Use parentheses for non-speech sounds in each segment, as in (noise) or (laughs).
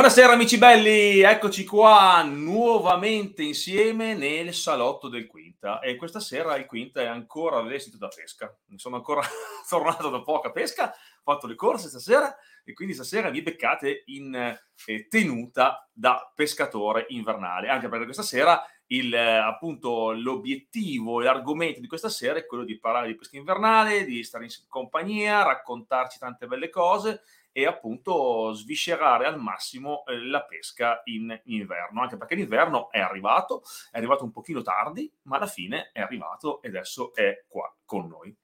Buonasera amici belli, eccoci qua nuovamente insieme nel salotto del Quinta. E questa sera il Quinta è ancora vestito da pesca, sono ancora (laughs) tornato da poca pesca, ho fatto le corse stasera e quindi stasera vi beccate in eh, tenuta da pescatore invernale, anche perché questa sera il, eh, appunto l'obiettivo l'argomento di questa sera è quello di parlare di pesca invernale, di stare in compagnia, raccontarci tante belle cose e appunto sviscerare al massimo eh, la pesca in inverno, anche perché l'inverno è arrivato, è arrivato un pochino tardi, ma alla fine è arrivato e adesso è qua con noi.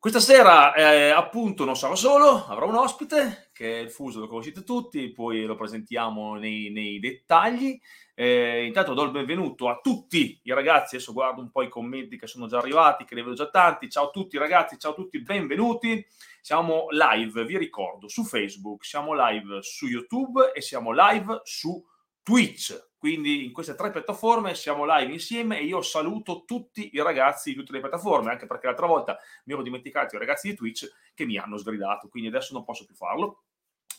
Questa sera eh, appunto non sarò solo, avrò un ospite che è il Fuso, lo conoscete tutti, poi lo presentiamo nei, nei dettagli. Eh, intanto do il benvenuto a tutti i ragazzi, adesso guardo un po' i commenti che sono già arrivati, che ne vedo già tanti. Ciao a tutti ragazzi, ciao a tutti, benvenuti. Siamo live, vi ricordo, su Facebook, siamo live su YouTube e siamo live su Twitch. Quindi in queste tre piattaforme siamo live insieme e io saluto tutti i ragazzi di tutte le piattaforme, anche perché l'altra volta mi ero dimenticato i ragazzi di Twitch che mi hanno sgridato, quindi adesso non posso più farlo.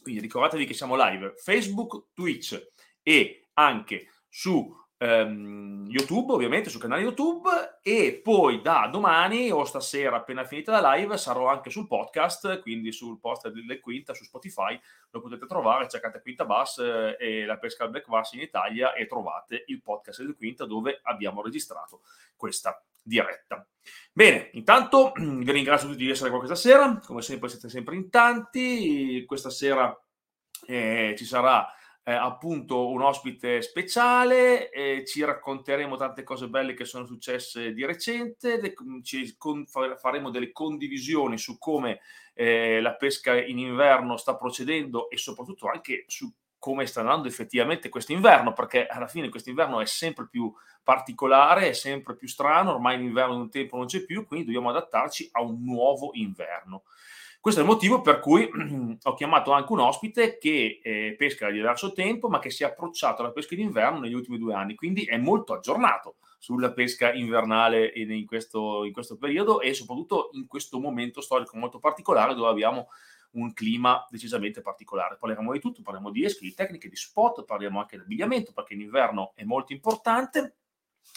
Quindi ricordatevi che siamo live Facebook, Twitch e anche su ehm, YouTube, ovviamente sul canale YouTube e poi da domani o stasera appena finita la live sarò anche sul podcast, quindi sul post del Quinta su Spotify, lo potete trovare, cercate Quinta Bass eh, e la pesca al Black Bass in Italia e trovate il podcast del Quinta dove abbiamo registrato questa diretta. Bene, intanto (clears throat) vi ringrazio tutti di essere qua questa sera, come sempre siete sempre in tanti, questa sera eh, ci sarà eh, appunto un ospite speciale, eh, ci racconteremo tante cose belle che sono successe di recente, de- ci con- faremo delle condivisioni su come eh, la pesca in inverno sta procedendo e soprattutto anche su come sta andando effettivamente questo inverno, perché alla fine questo inverno è sempre più particolare, è sempre più strano, ormai l'inverno di un tempo non c'è più, quindi dobbiamo adattarci a un nuovo inverno. Questo è il motivo per cui (clears throat) ho chiamato anche un ospite che eh, pesca da diverso tempo, ma che si è approcciato alla pesca d'inverno negli ultimi due anni, quindi è molto aggiornato sulla pesca invernale in questo, in questo periodo e soprattutto in questo momento storico molto particolare dove abbiamo un clima decisamente particolare. Parleremo di tutto, parliamo di eschi, di tecniche, di spot, parliamo anche di abbigliamento perché in inverno è molto importante.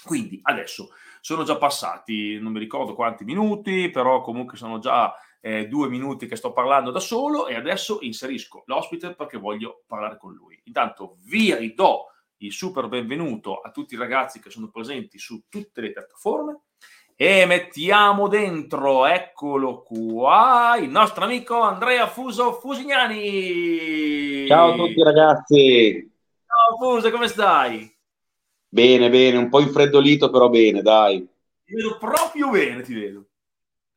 Quindi adesso sono già passati, non mi ricordo quanti minuti, però comunque sono già eh, due minuti che sto parlando da solo e adesso inserisco l'ospite perché voglio parlare con lui. Intanto vi ridò il super benvenuto a tutti i ragazzi che sono presenti su tutte le piattaforme e mettiamo dentro, eccolo qua, il nostro amico Andrea Fuso Fusignani. Ciao a tutti ragazzi. Ciao Fuso, come stai? Bene, bene, un po' infreddolito però bene, dai. Ti vedo proprio bene, ti vedo.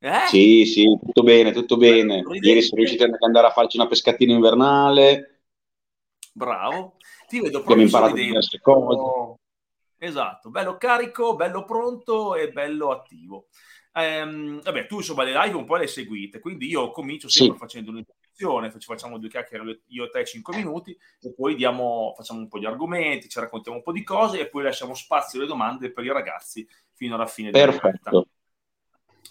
Eh? Sì, sì, tutto bene, tutto bene. Ieri sono riuscito ad andare a farci una pescatina invernale. Bravo. Ti vedo proprio Abbiamo imparato diverse cose. Esatto, bello carico, bello pronto e bello attivo. Ehm, vabbè, tu insomma le live un po' le seguite, quindi io comincio sempre sì. facendo un'introduzione, ci facciamo due chiacchiere io e te 5 minuti e poi diamo, facciamo un po' di argomenti, ci raccontiamo un po' di cose e poi lasciamo spazio alle domande per i ragazzi fino alla fine Perfetto.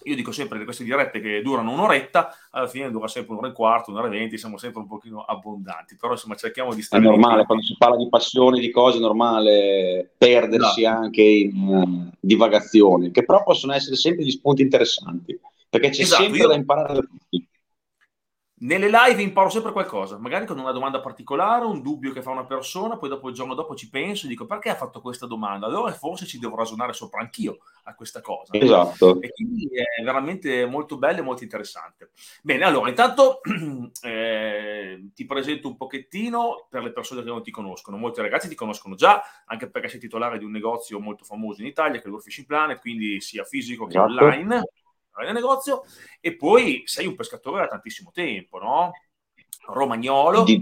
Io dico sempre che queste dirette che durano un'oretta, alla fine dura sempre un'ora e quarto, un'ora e venti, siamo sempre un pochino abbondanti, però insomma cerchiamo di stare... È normale, quando si parla di passioni, di cose, è normale perdersi no. Esatto. anche in uh, divagazioni, che però possono essere sempre gli spunti interessanti, perché c'è esatto, sempre io... da imparare da tutti. Nelle live imparo sempre qualcosa, magari con una domanda particolare, un dubbio che fa una persona, poi dopo il giorno dopo ci penso e dico perché ha fatto questa domanda? Allora forse ci devo ragionare sopra anch'io a questa cosa. Esatto. E quindi è veramente molto bello e molto interessante. Bene, allora intanto (clears throat) eh, ti presento un pochettino per le persone che non ti conoscono. Molti ragazzi ti conoscono già, anche perché sei titolare di un negozio molto famoso in Italia, che è il Fishing Planet, quindi sia fisico che esatto. online nel negozio e poi sei un pescatore da tantissimo tempo, no? Romagnolo. Di...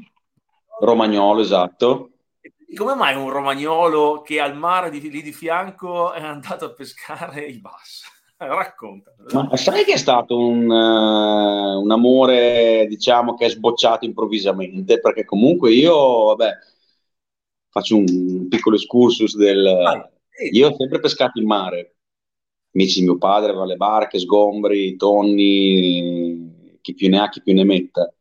Romagnolo, esatto. E come mai un romagnolo che al mare di, lì di fianco è andato a pescare i bass? (laughs) Racconta. Ma sai che è stato un, uh, un, amore, diciamo, che è sbocciato improvvisamente? Perché comunque io, vabbè, faccio un piccolo excursus del... Ah, io ho sempre pescato in mare, amici di mio padre aveva le barche, sgombri, tonni, chi più ne ha, chi più ne metta.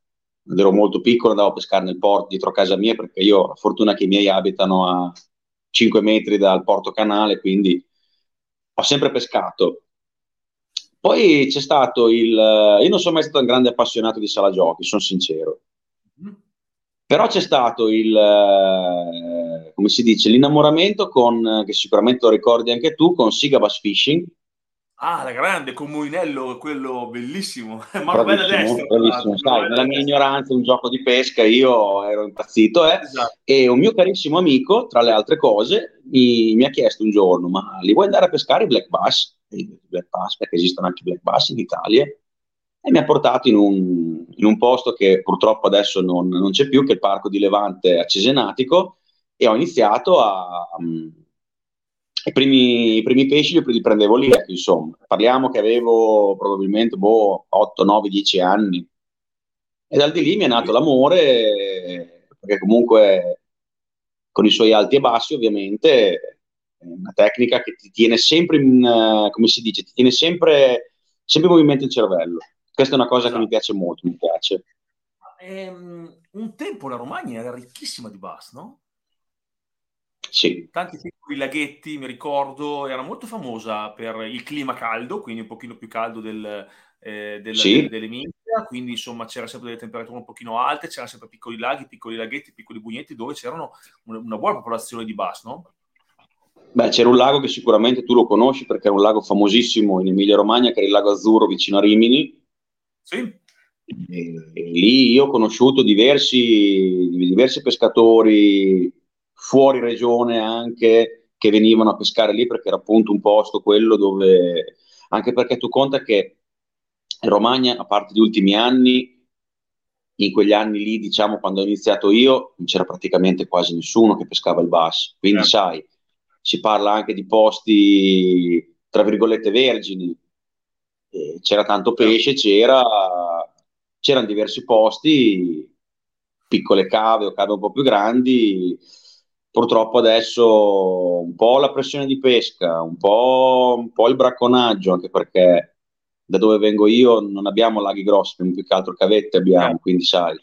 quando ero molto piccolo andavo a pescare nel porto dietro casa mia perché io ho la fortuna che i miei abitano a 5 metri dal porto canale, quindi ho sempre pescato. Poi c'è stato il... Io non sono mai stato un grande appassionato di sala giochi, sono sincero. Però c'è stato il, eh, come si dice, l'innamoramento con, che sicuramente lo ricordi anche tu, con Sigabas Fishing, Ah, la grande, con Muinello, quello bellissimo. (laughs) Ma bella destra. Bravissimo, sai, nella mia ignoranza, un gioco di pesca, io ero impazzito, eh? esatto. e un mio carissimo amico, tra le altre cose, mi, mi, ha chiesto un giorno, ma li vuoi andare a pescare i black bass? I black bass, perché esistono anche i black bass in Italia. E mi ha portato in un, in un posto che purtroppo adesso non, non, c'è più, che è il parco di Levante a Cesenatico, e ho iniziato a... Um, i primi, i primi pesci li prendevo lì, ecco, insomma. Parliamo che avevo probabilmente boh, 8, 9, 10 anni. E dal di lì mi è nato l'amore, perché comunque con i suoi alti e bassi, ovviamente, è una tecnica che ti tiene sempre in, come si dice, ti tiene sempre, sempre in movimento il cervello. Questa è una cosa esatto. che mi piace molto, mi piace. Ehm, un tempo la Romagna era ricchissima di bass, no? Sì. Tanti piccoli laghetti, mi ricordo, era molto famosa per il clima caldo, quindi un pochino più caldo del, eh, del, sì. dell'Emilia, quindi insomma c'era sempre delle temperature un pochino alte, c'erano sempre piccoli laghi, piccoli laghetti, piccoli bugnetti dove c'erano una, una buona popolazione di bass, no? Beh, c'era un lago che sicuramente tu lo conosci perché era un lago famosissimo in Emilia-Romagna, che era il lago Azzurro vicino a Rimini. Sì. E, e lì io ho conosciuto diversi, diversi pescatori fuori regione anche che venivano a pescare lì perché era appunto un posto quello dove anche perché tu conta che in Romagna a parte gli ultimi anni in quegli anni lì diciamo quando ho iniziato io non c'era praticamente quasi nessuno che pescava il basso quindi eh. sai si parla anche di posti tra virgolette vergini. Eh, c'era tanto pesce c'era c'erano diversi posti piccole cave o cave un po' più grandi purtroppo adesso un po' la pressione di pesca, un po', un po', il bracconaggio, anche perché da dove vengo io non abbiamo laghi grossi, più che altro cavette abbiamo, quindi sai,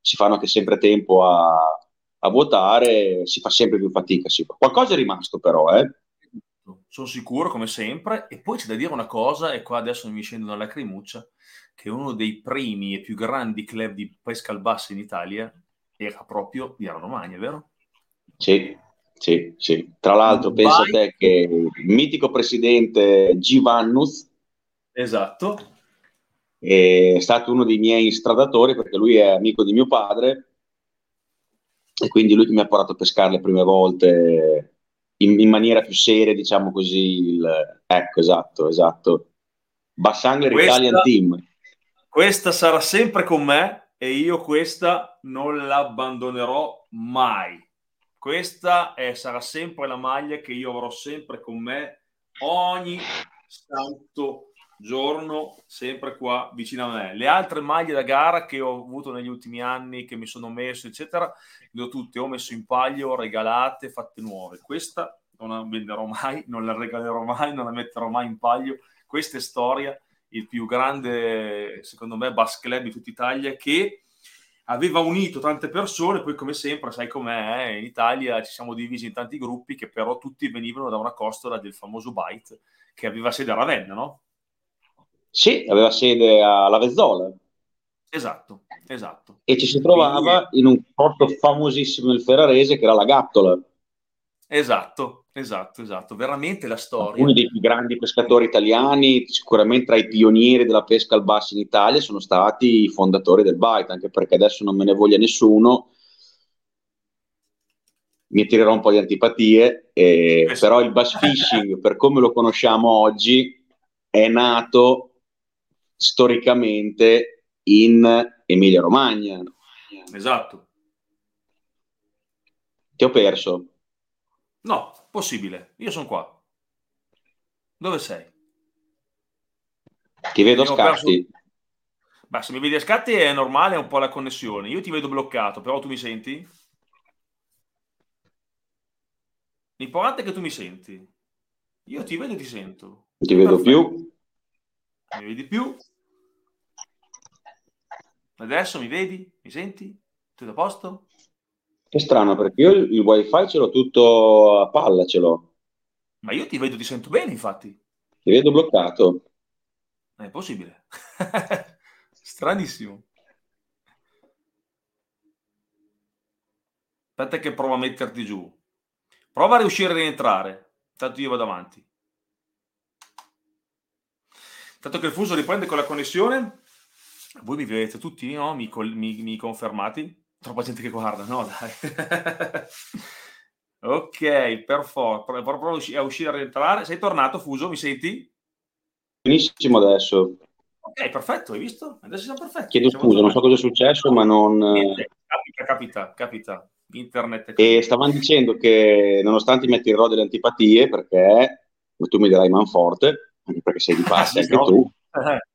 si fanno anche sempre tempo a, a vuotare, si fa sempre più fatica. Sì. Qualcosa è rimasto però, eh. Sono sicuro, come sempre. E poi c'è da dire una cosa, e qua adesso mi scende una lacrimuccia, che uno dei primi e più grandi club di pesca al basso in Italia era proprio di Romagna, vero? Sì, sì, sì. Tra l'altro, pensa a te che il mitico presidente Givannus esatto. è stato uno dei miei stradatori perché lui è amico di mio padre e quindi lui mi ha portato a pescare le prime volte in, in maniera più seria, diciamo così. Il, ecco, esatto, esatto. Bassangler questa, Italian Team. Questa sarà sempre con me e io questa non l'abbandonerò mai. Questa è, sarà sempre la maglia che io avrò sempre con me ogni santo giorno, sempre qua vicino a me. Le altre maglie da gara che ho avuto negli ultimi anni, che mi sono messo, eccetera, le ho tutte ho messo in paglio, regalate, fatte nuove. Questa non la venderò mai, non la regalerò mai, non la metterò mai in paglio. Questa è storia, il più grande, secondo me, bass club di tutta Italia che aveva unito tante persone, poi come sempre, sai com'è, eh? in Italia ci siamo divisi in tanti gruppi che però tutti venivano da una costola del famoso Byte che aveva sede a Ravenna, no? Sì, aveva sede a Lavezzola. Esatto, esatto. E ci si trovava Quindi... in un posto famosissimo del Ferrarese che era la Gattola. Esatto, Esatto, esatto, veramente la storia. Uno dei più grandi pescatori italiani, sicuramente tra i pionieri della pesca al basso in Italia, sono stati i fondatori del bite, anche perché adesso non me ne voglia nessuno, mi attirerò un po' di antipatie, eh, però il bass fishing, per come lo conosciamo oggi, è nato storicamente in Emilia Romagna. Esatto. Ti ho perso. No, Possibile, io sono qua. Dove sei? Ti vedo a scatti. Perso... Beh, se mi vedi a scatti è normale, è un po' la connessione. Io ti vedo bloccato, però tu mi senti? L'importante è che tu mi senti. Io ti vedo e ti sento. Ti vedo più. Mi vedi più. Adesso mi vedi? Mi senti? Tutto a posto? Che strano, perché io il wifi ce l'ho tutto a palla, ce l'ho. Ma io ti vedo, ti sento bene, infatti. Ti vedo bloccato. È possibile. (laughs) Stranissimo. Aspetta che provo a metterti giù. Prova a riuscire a rientrare. Tanto io vado avanti. Tanto che il fuso riprende con la connessione. Voi mi vedete tutti, no? Mi, mi, mi confermati? Troppa gente che guarda, no dai. (laughs) ok, per forza. Provo a uscire a rientrare. Sei tornato, Fuso? Mi senti? Benissimo adesso. Ok, perfetto, hai visto? Adesso siamo perfetti. Chiedo siamo scusa, non so cosa è successo, ma non... Capita, capita, capita. Internet. E stavano dicendo che nonostante mi attirerò delle antipatie, perché tu mi dirai manforte, anche perché sei di parte anche tu,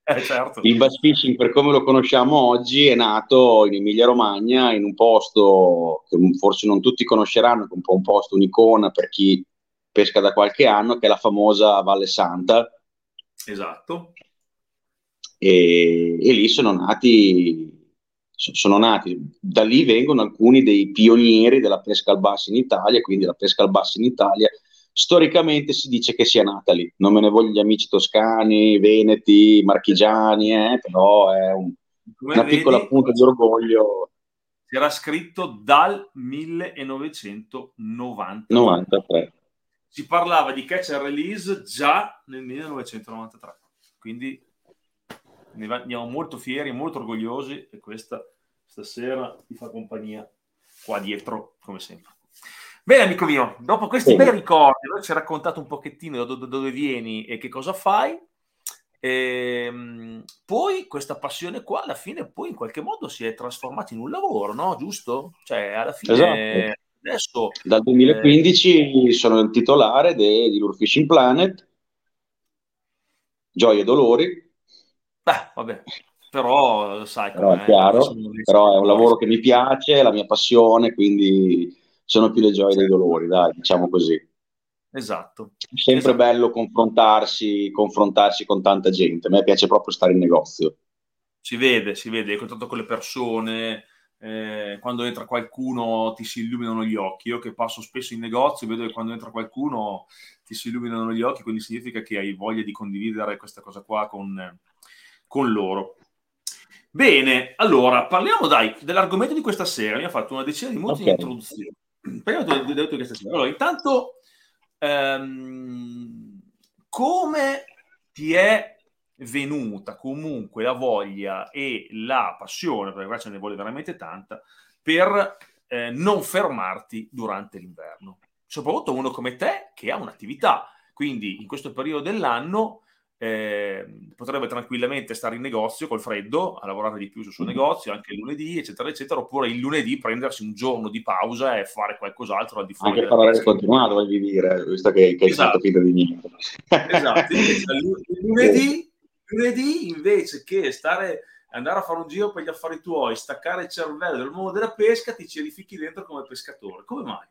eh, certo. il bass fishing per come lo conosciamo oggi è nato in Emilia Romagna in un posto che forse non tutti conosceranno, che è un po' un posto, un'icona per chi pesca da qualche anno, che è la famosa Valle Santa. Esatto. E, e lì sono nati sono nati, da lì vengono alcuni dei pionieri della pesca al basso in Italia, quindi la pesca al basso in Italia storicamente si dice che sia nata lì, non me ne voglio gli amici toscani, veneti, marchigiani, eh, però è un, una vedi, piccola punta di orgoglio. Era scritto dal 1993. 93. Si parlava di catch and release già nel 1993, quindi ne andiamo molto fieri, molto orgogliosi e questa stasera ti fa compagnia qua dietro, come sempre. Bene, amico mio, dopo questi bei ricordi, noi ci hai raccontato un pochettino da dove vieni e che cosa fai. E, ehm, poi questa passione qua alla fine poi in qualche modo si è trasformata in un lavoro, no? Giusto? Cioè alla fine esatto. adesso dal 2015 eh, sono il titolare de, di Lure Fishing Planet Gioia e Dolori Beh, vabbè, però sai però è chiaro, però è un lavoro che mi piace, è la mia passione, quindi sono più le gioie dei dolori, dai, diciamo così. Esatto. È sempre esatto. bello confrontarsi, confrontarsi con tanta gente, a me piace proprio stare in negozio. Si vede, si vede, hai contatto con le persone, eh, quando entra qualcuno ti si illuminano gli occhi. Io che passo spesso in negozio vedo che quando entra qualcuno ti si illuminano gli occhi, quindi significa che hai voglia di condividere questa cosa qua con, con loro. Bene, allora parliamo dai dell'argomento di questa sera. Mi ha fatto una decina di minuti okay. di introduzione. Parliamo di questa sera. Allora, intanto, ehm, come ti è venuta comunque la voglia e la passione, perché qua ce ne vuole veramente tanta, per eh, non fermarti durante l'inverno? Soprattutto uno come te che ha un'attività, quindi in questo periodo dell'anno eh, potrebbe tranquillamente stare in negozio col freddo, a lavorare di più sul suo mm. negozio, anche il lunedì, eccetera, eccetera, oppure il lunedì prendersi un giorno di pausa e fare qualcos'altro al di fuori. Anche parlare continuato, voglio dire, visto che, che esatto. è stato di niente. Esatto, (laughs) il lunedì, lunedì invece che stare andare a fare un giro per gli affari tuoi, staccare il cervello del mondo della pesca, ti ci edifichi dentro come pescatore. Come mai?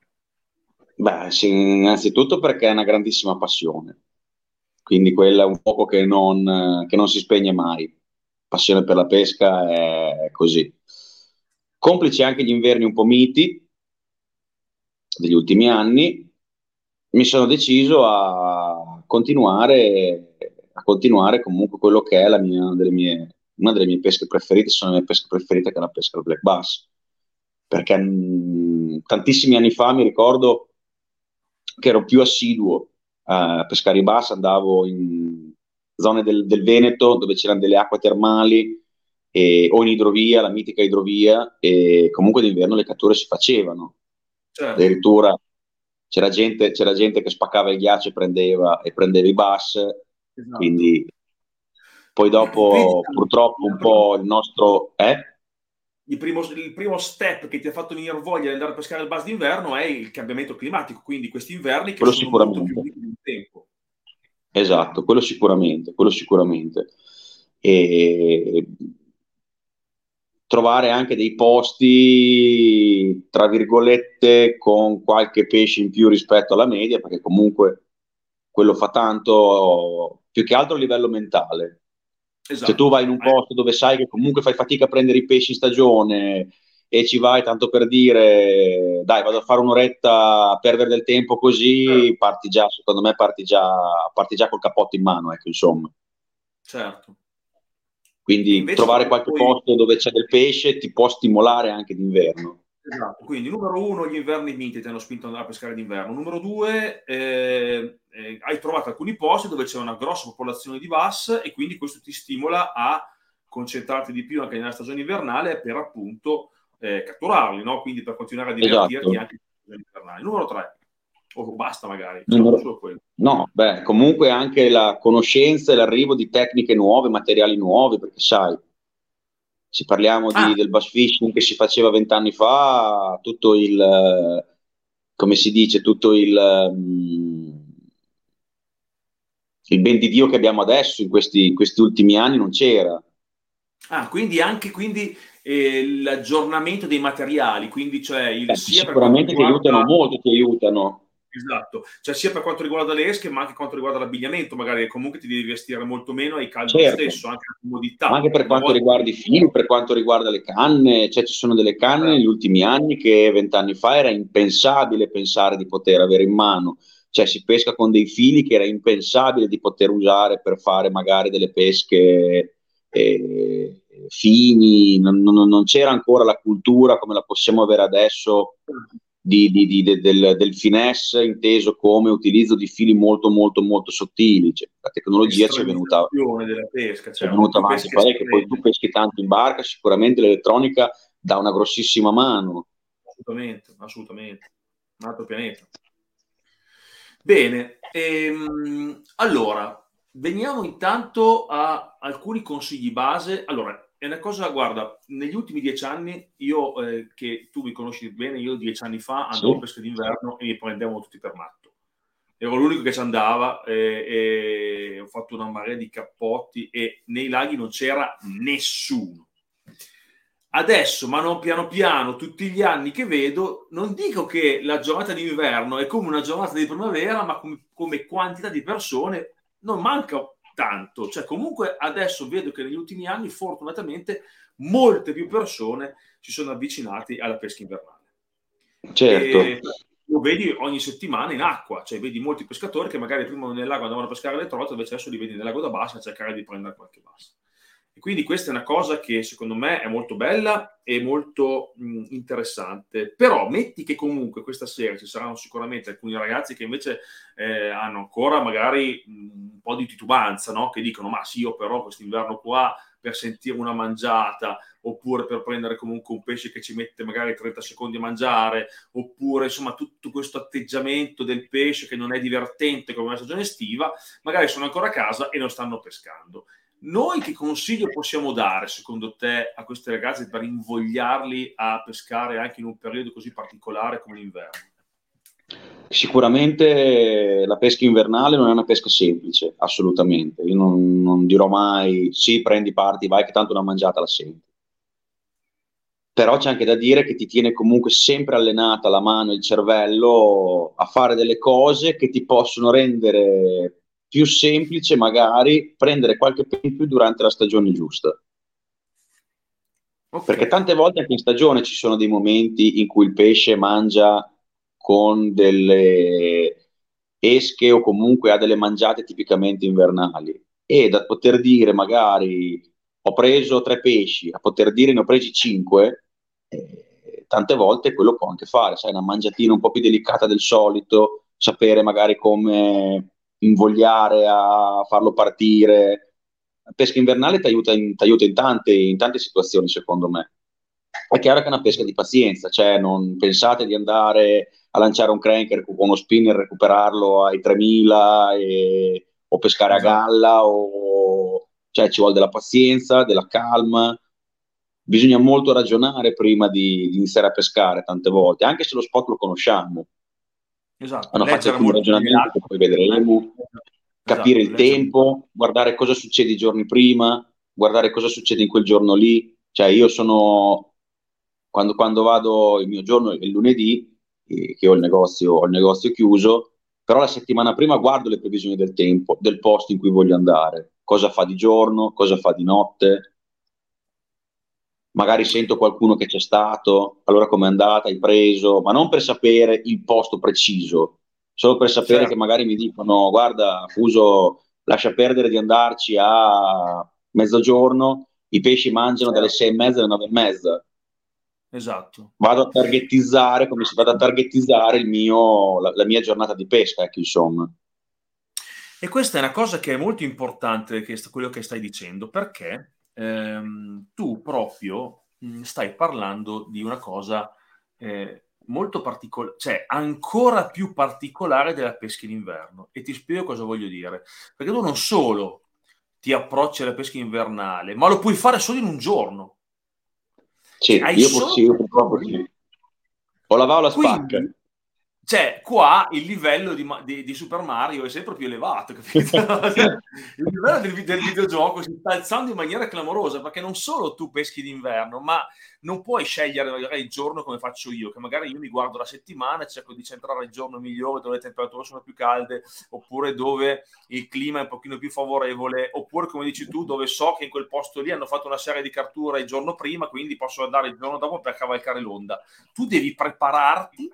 Beh, sì, innanzitutto perché è una grandissima passione quindi quella è un fuoco che non, che non si spegne mai. Passione per la pesca è così. Complici anche gli inverni un po' miti degli ultimi anni, mi sono deciso a continuare, a continuare comunque quello che è mia, delle mie, una delle mie pesche preferite, sono le mie pesche preferite che è la pesca del black bass. Perché mh, mm, tantissimi anni fa mi ricordo che ero più assiduo a pescare i bass, andavo in zone del, del Veneto dove c'erano delle acque termali e, o in idrovia, la mitica idrovia, e comunque d'inverno le catture si facevano. Certo. Addirittura c'era gente, c'era gente, che spaccava il ghiaccio e prendeva, e prendeva i bass, esatto. quindi poi dopo purtroppo un po' il nostro... Eh? il primo, il primo, step che ti ha fatto venire voglia di andare a pescare il bus d'inverno è il cambiamento climatico, quindi questi inverni che quello sono molto più. Esatto, quello sicuramente, quello sicuramente. E trovare anche dei posti, tra virgolette, con qualche pesce in più rispetto alla media, perché comunque quello fa tanto, più che altro a livello mentale. Esatto. Se tu vai in un posto dove sai che comunque fai fatica a prendere i pesci in stagione e ci vai tanto per dire dai vado a fare un'oretta a perdere del tempo così, certo. parti già, secondo me parti già, parti già col cappotto in mano, ecco insomma. Certo. Quindi trovare qualche poi... posto dove c'è del pesce ti può stimolare anche d'inverno. Esatto, quindi numero uno, gli inverni miti ti hanno spinto ad andare a pescare d'inverno. Numero due, eh, eh, hai trovato alcuni posti dove c'è una grossa popolazione di bass e quindi questo ti stimola a concentrarti di più anche nella stagione invernale per appunto eh, catturarli, no? quindi per continuare a divertirti esatto. anche invernale. Numero tre, o basta magari. Numero... No, beh, comunque anche la conoscenza e l'arrivo di tecniche nuove, materiali nuovi, perché sai, se parliamo ah. di, del bass fishing che si faceva vent'anni fa, tutto il, come si dice, tutto il, um, il ben di Dio che abbiamo adesso in questi, in questi ultimi anni non c'era. Ah, quindi anche quindi, l'aggiornamento dei materiali, quindi cioè il, eh, sicuramente ti aiutano molto, ti aiutano. Esatto, cioè sia per quanto riguarda le esche, ma anche quanto riguarda l'abbigliamento, magari comunque ti devi vestire molto meno hai caldo certo. stesso, anche la comodità. Ma anche per quanto volta... riguarda i fili, per quanto riguarda le canne, cioè ci sono delle canne eh. negli ultimi anni che vent'anni fa era impensabile pensare di poter avere in mano, cioè si pesca con dei fili che era impensabile di poter usare per fare magari delle pesche eh, fini, non, non, non c'era ancora la cultura come la possiamo avere adesso di, di, di, de, del, del, finesse inteso come utilizzo di fili molto molto molto sottili. Cioè, la tecnologia ci è venuta, della pesca, cioè, è venuta avanti parecchio poi tu peschi tanto in barca sicuramente l'elettronica dà una grossissima mano. Assolutamente assolutamente. Un altro pianeta. Bene ehm, allora veniamo intanto a alcuni consigli base. Allora è una cosa, guarda, negli ultimi dieci anni, io eh, che tu mi conosci bene, io dieci anni fa andavo sì. a pesca d'inverno e mi prendevano tutti per matto. Ero l'unico che ci andava e, e ho fatto una marea di cappotti e nei laghi non c'era nessuno. Adesso, ma non piano piano, tutti gli anni che vedo, non dico che la giornata d'inverno è come una giornata di primavera, ma come, come quantità di persone non manca tanto. Cioè, comunque adesso vedo che negli ultimi anni, fortunatamente, molte più persone si sono avvicinate alla pesca invernale. Certo. E lo vedi ogni settimana in acqua, cioè vedi molti pescatori che magari prima nel lago andavano a pescare le trote, invece adesso li vedi nel lago da bassa a cercare di prendere qualche bassa. Quindi questa è una cosa che secondo me è molto bella e molto mh, interessante. Però metti che comunque questa sera ci saranno sicuramente alcuni ragazzi che invece eh, hanno ancora magari un po' di titubanza, no? che dicono ma sì, io però quest'inverno qua per sentire una mangiata, oppure per prendere comunque un pesce che ci mette magari 30 secondi a mangiare, oppure insomma tutto questo atteggiamento del pesce che non è divertente come una stagione estiva, magari sono ancora a casa e non stanno pescando. Noi che consiglio possiamo dare, secondo te, a questi ragazzi per invogliarli a pescare anche in un periodo così particolare come l'inverno? Sicuramente la pesca invernale non è una pesca semplice, assolutamente. Io non, non dirò mai sì, prendi parti, vai che tanto una mangiata la senti. Però c'è anche da dire che ti tiene comunque sempre allenata la mano e il cervello a fare delle cose che ti possono rendere più semplice magari prendere qualche pelo in più durante la stagione giusta. Okay. Perché tante volte anche in stagione ci sono dei momenti in cui il pesce mangia con delle esche o comunque ha delle mangiate tipicamente invernali e da poter dire magari ho preso tre pesci, a poter dire ne ho presi cinque, eh, tante volte quello può anche fare, sai, una mangiatina un po' più delicata del solito, sapere magari come invogliare a farlo partire. La pesca invernale ti aiuta, in, in, tante, in tante situazioni, secondo me. È chiaro che è una pesca di pazienza, cioè non pensate di andare a lanciare un cranker con uno spinner, recuperarlo ai 3000 e, o pescare a esatto. galla, o, cioè ci vuole della pazienza, della calma. Bisogna molto ragionare prima di, di iniziare a pescare tante volte, anche se lo spot lo conosciamo Esatto. Hanno fatto alcuni ragionamenti che poi vedremo, esatto. capire il tempo, guardare cosa succede i giorni prima, guardare cosa succede in quel giorno lì. Cioè io sono, quando, quando vado, il mio giorno è il lunedì, eh, che ho il, negozio, ho il negozio chiuso, però la settimana prima guardo le previsioni del tempo, del posto in cui voglio andare cosa fa di giorno, cosa fa di notte. Magari sento qualcuno che c'è stato, allora com'è andata, hai preso, ma non per sapere il posto preciso, solo per sapere certo. che magari mi dicono guarda Fuso lascia perdere di andarci a mezzogiorno, i pesci mangiano certo. dalle sei e mezza alle nove e mezza. Esatto. Vado a targetizzare come si vada a targetizzare mio, la, la, mia giornata di pesca, ecco, insomma. E questa è una cosa che è molto importante, che quello che stai dicendo, perché ehm, tu proprio mh, stai parlando di una cosa eh, molto particolare, cioè ancora più particolare della pesca in inverno. E ti spiego cosa voglio dire. Perché tu non solo ti approcci alla pesca invernale, ma lo puoi fare solo in un giorno. Sì, Hai io, sì, io purtroppo sì. Ho lavato la spacca. Cioè, qua il livello di, di, di, Super Mario è sempre più elevato, capito? (laughs) (laughs) il livello del, del, videogioco si sta alzando in maniera clamorosa perché non solo tu peschi d'inverno, ma non puoi scegliere magari il giorno come faccio io, che magari io mi guardo la settimana cerco di centrare il giorno migliore dove le temperature sono più calde, oppure dove il clima è un pochino più favorevole, oppure come dici tu, dove so che in quel posto lì hanno fatto una serie di catture il giorno prima, quindi posso andare il giorno dopo per cavalcare l'onda. Tu devi prepararti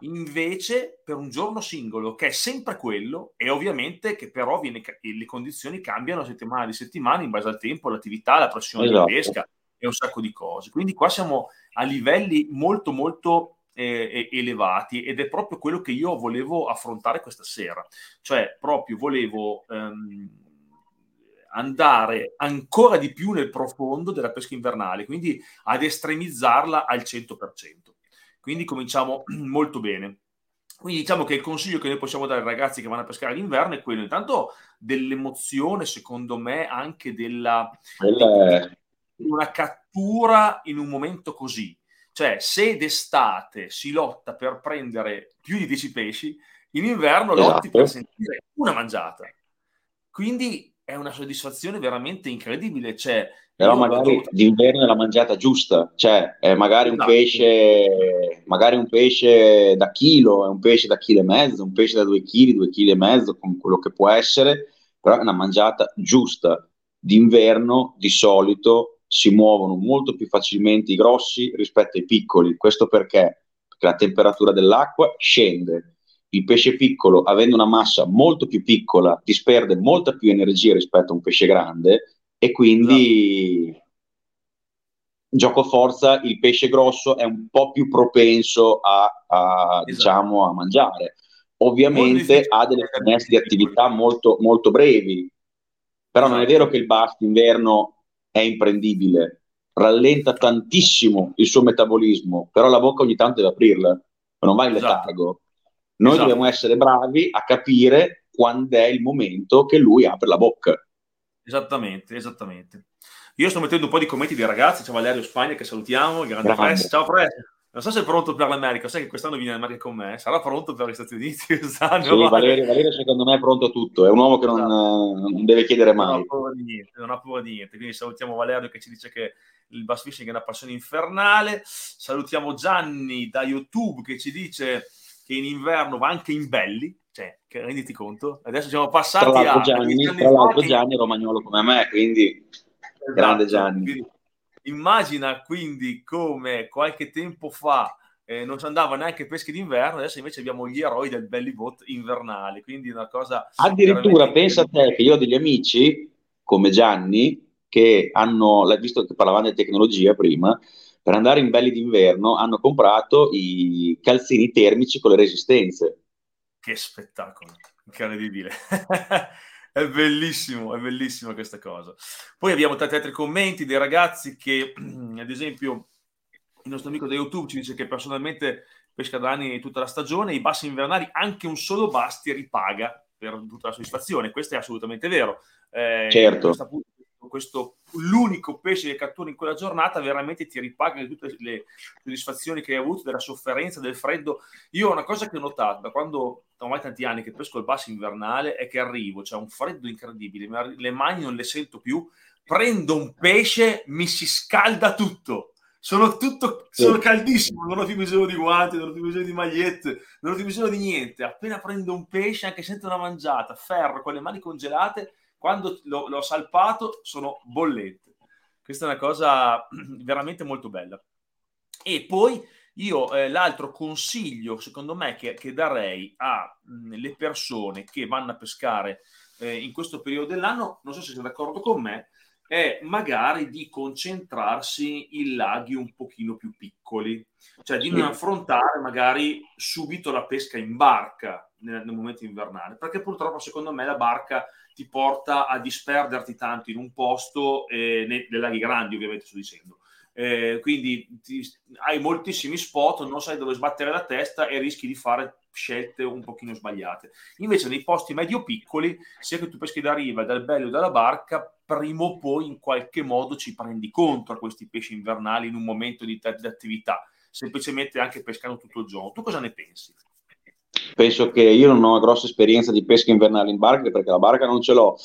invece per un giorno singolo che è sempre quello e ovviamente che però viene, le condizioni cambiano settimana di settimana in base al tempo, all'attività, alla pressione esatto. di pesca e un sacco di cose. Quindi qua siamo a livelli molto molto eh, elevati ed è proprio quello che io volevo affrontare questa sera, cioè proprio volevo ehm, andare ancora di più nel profondo della pesca invernale, quindi ad estremizzarla al 100%. Quindi cominciamo (clears throat) molto bene. Quindi diciamo che il consiglio che noi possiamo dare ai ragazzi che vanno a pescare d'inverno è quello intanto dell'emozione, secondo me, anche della Quella... una cattura in un momento così. Cioè, se d'estate si lotta per prendere più di 10 pesci, in inverno esatto. lotti per sentire una mangiata. Quindi è una soddisfazione veramente incredibile. Cioè, però magari vado... d'inverno è la mangiata giusta, cioè è magari un esatto. pesce, magari un pesce da chilo, è un pesce da chilo e mezzo, un pesce da due chili, due chili e mezzo, come quello che può essere, però è una mangiata giusta. D'inverno di solito si muovono molto più facilmente i grossi rispetto ai piccoli. Questo perché? Perché la temperatura dell'acqua scende. Il pesce piccolo, avendo una massa molto più piccola, disperde molta più energia rispetto a un pesce grande e quindi esatto. gioco forza il pesce grosso è un po' più propenso a, a, esatto. diciamo, a mangiare. Ovviamente ha delle finestre di attività molto, molto brevi, però non è vero che il basso d'inverno è imprendibile, rallenta tantissimo il suo metabolismo, però la bocca ogni tanto deve aprirla, non va in esatto. letargo. Noi esatto. dobbiamo essere bravi a capire quando è il momento che lui apre la bocca. Esattamente, esattamente. Io sto mettendo un po' di commenti dei ragazzi, c'è Valerio Spagna che salutiamo, grande Press. Ciao Press. Non so se è pronto per l'America, sai che quest'anno viene in America con me, sarà pronto per gli Stati Uniti (laughs) quest'anno? Sì, Valerio, Valerio, secondo me è pronto a tutto, è un uomo che non, esatto. non deve chiedere mai. Non ha paura di niente, non ha paura di niente, quindi salutiamo Valerio che ci dice che il bass fishing è una passione infernale, salutiamo Gianni da YouTube che ci dice che in inverno va anche in belli, cioè, renditi conto? Adesso siamo passati tra a... Gianni, tra l'altro Gianni è romagnolo come me, quindi esatto, grande Gianni. Quindi, immagina quindi come qualche tempo fa eh, non si andava neanche pesche d'inverno, adesso invece abbiamo gli eroi del belly boat invernale, quindi una cosa... Addirittura pensa a te che io ho degli amici come Gianni che hanno, visto che parlavamo di tecnologia prima, per andare in belli d'inverno hanno comprato i calzini termici con le resistenze che spettacolo, incredibile. (laughs) è bellissimo, è bellissima questa cosa. Poi abbiamo tanti altri commenti dei ragazzi che, (clears throat) ad esempio, il nostro amico da YouTube ci dice che personalmente pesca da anni tutta la stagione, i bassi invernali, anche un solo basti ripaga per tutta la soddisfazione. Questo è assolutamente vero. Eh, certo questo l'unico pesce che catturi in quella giornata veramente ti ripaga di tutte le soddisfazioni che hai avuto, della sofferenza, del freddo. Io una cosa che ho notato da quando ormai tanti anni che pesco il basso invernale è che arrivo, c'è un freddo incredibile, le mani non le sento più, prendo un pesce, mi si scalda tutto. Sono tutto sono caldissimo, non ho più bisogno di guanti, non ho più bisogno di magliette, non ho più bisogno di niente. Appena prendo un pesce, anche senza una mangiata, ferro con le mani congelate, quando l'ho, l'ho salpato sono bollente. Questa è una cosa (clears throat) veramente molto bella. E poi io eh, l'altro consiglio, secondo me, che, che darei alle persone che vanno a pescare eh, in questo periodo dell'anno, non so se siete d'accordo con me, è magari di concentrarsi in laghi un pochino più piccoli, cioè di non affrontare magari subito la pesca in barca nel, nel momento invernale, perché purtroppo secondo me la barca ti porta a disperderti tanto in un posto, eh, nei, nei laghi grandi ovviamente sto dicendo, eh, quindi ti, hai moltissimi spot, non sai dove sbattere la testa e rischi di fare scelte un pochino sbagliate. Invece nei posti medio-piccoli, sia che tu peschi da riva, dal bello o dalla barca, prima o poi in qualche modo ci prendi contro a questi pesci invernali in un momento di, di attività, semplicemente anche pescando tutto il giorno. Tu cosa ne pensi? Penso che io non ho una grossa esperienza di pesca invernale in barca perché la barca non ce l'ho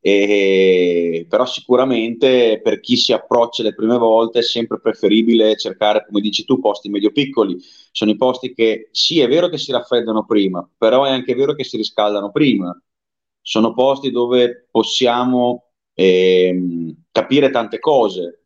e, però sicuramente per chi si approccia le prime volte è sempre preferibile cercare, come dici tu, posti medio-piccoli. Sono i posti che sì, è vero che si raffreddano prima, però è anche vero che si riscaldano prima. Sono posti dove possiamo ehm, capire tante cose.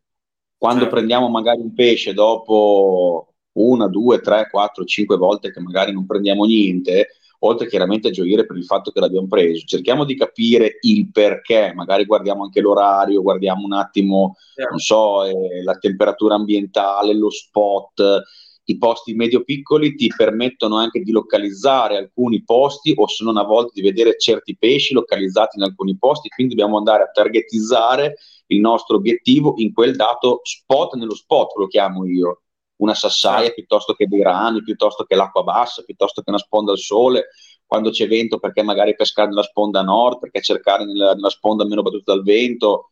Quando certo. prendiamo magari un pesce dopo una, due, tre, quattro, cinque volte che magari non prendiamo niente, oltre chiaramente a gioire per il fatto che l'abbiamo preso, cerchiamo di capire il perché, magari guardiamo anche l'orario, guardiamo un attimo, yeah. non so, eh, la temperatura ambientale, lo spot, i posti medio-piccoli ti permettono anche di localizzare alcuni posti o se non a volte di vedere certi pesci localizzati in alcuni posti, quindi dobbiamo andare a targetizzare il nostro obiettivo in quel dato spot nello spot, lo chiamo io una sassaia certo. piuttosto che dei rami, piuttosto che l'acqua bassa, piuttosto che una sponda al sole, quando c'è vento perché magari pescare nella sponda nord, perché cercare nella, nella sponda meno battuta dal vento.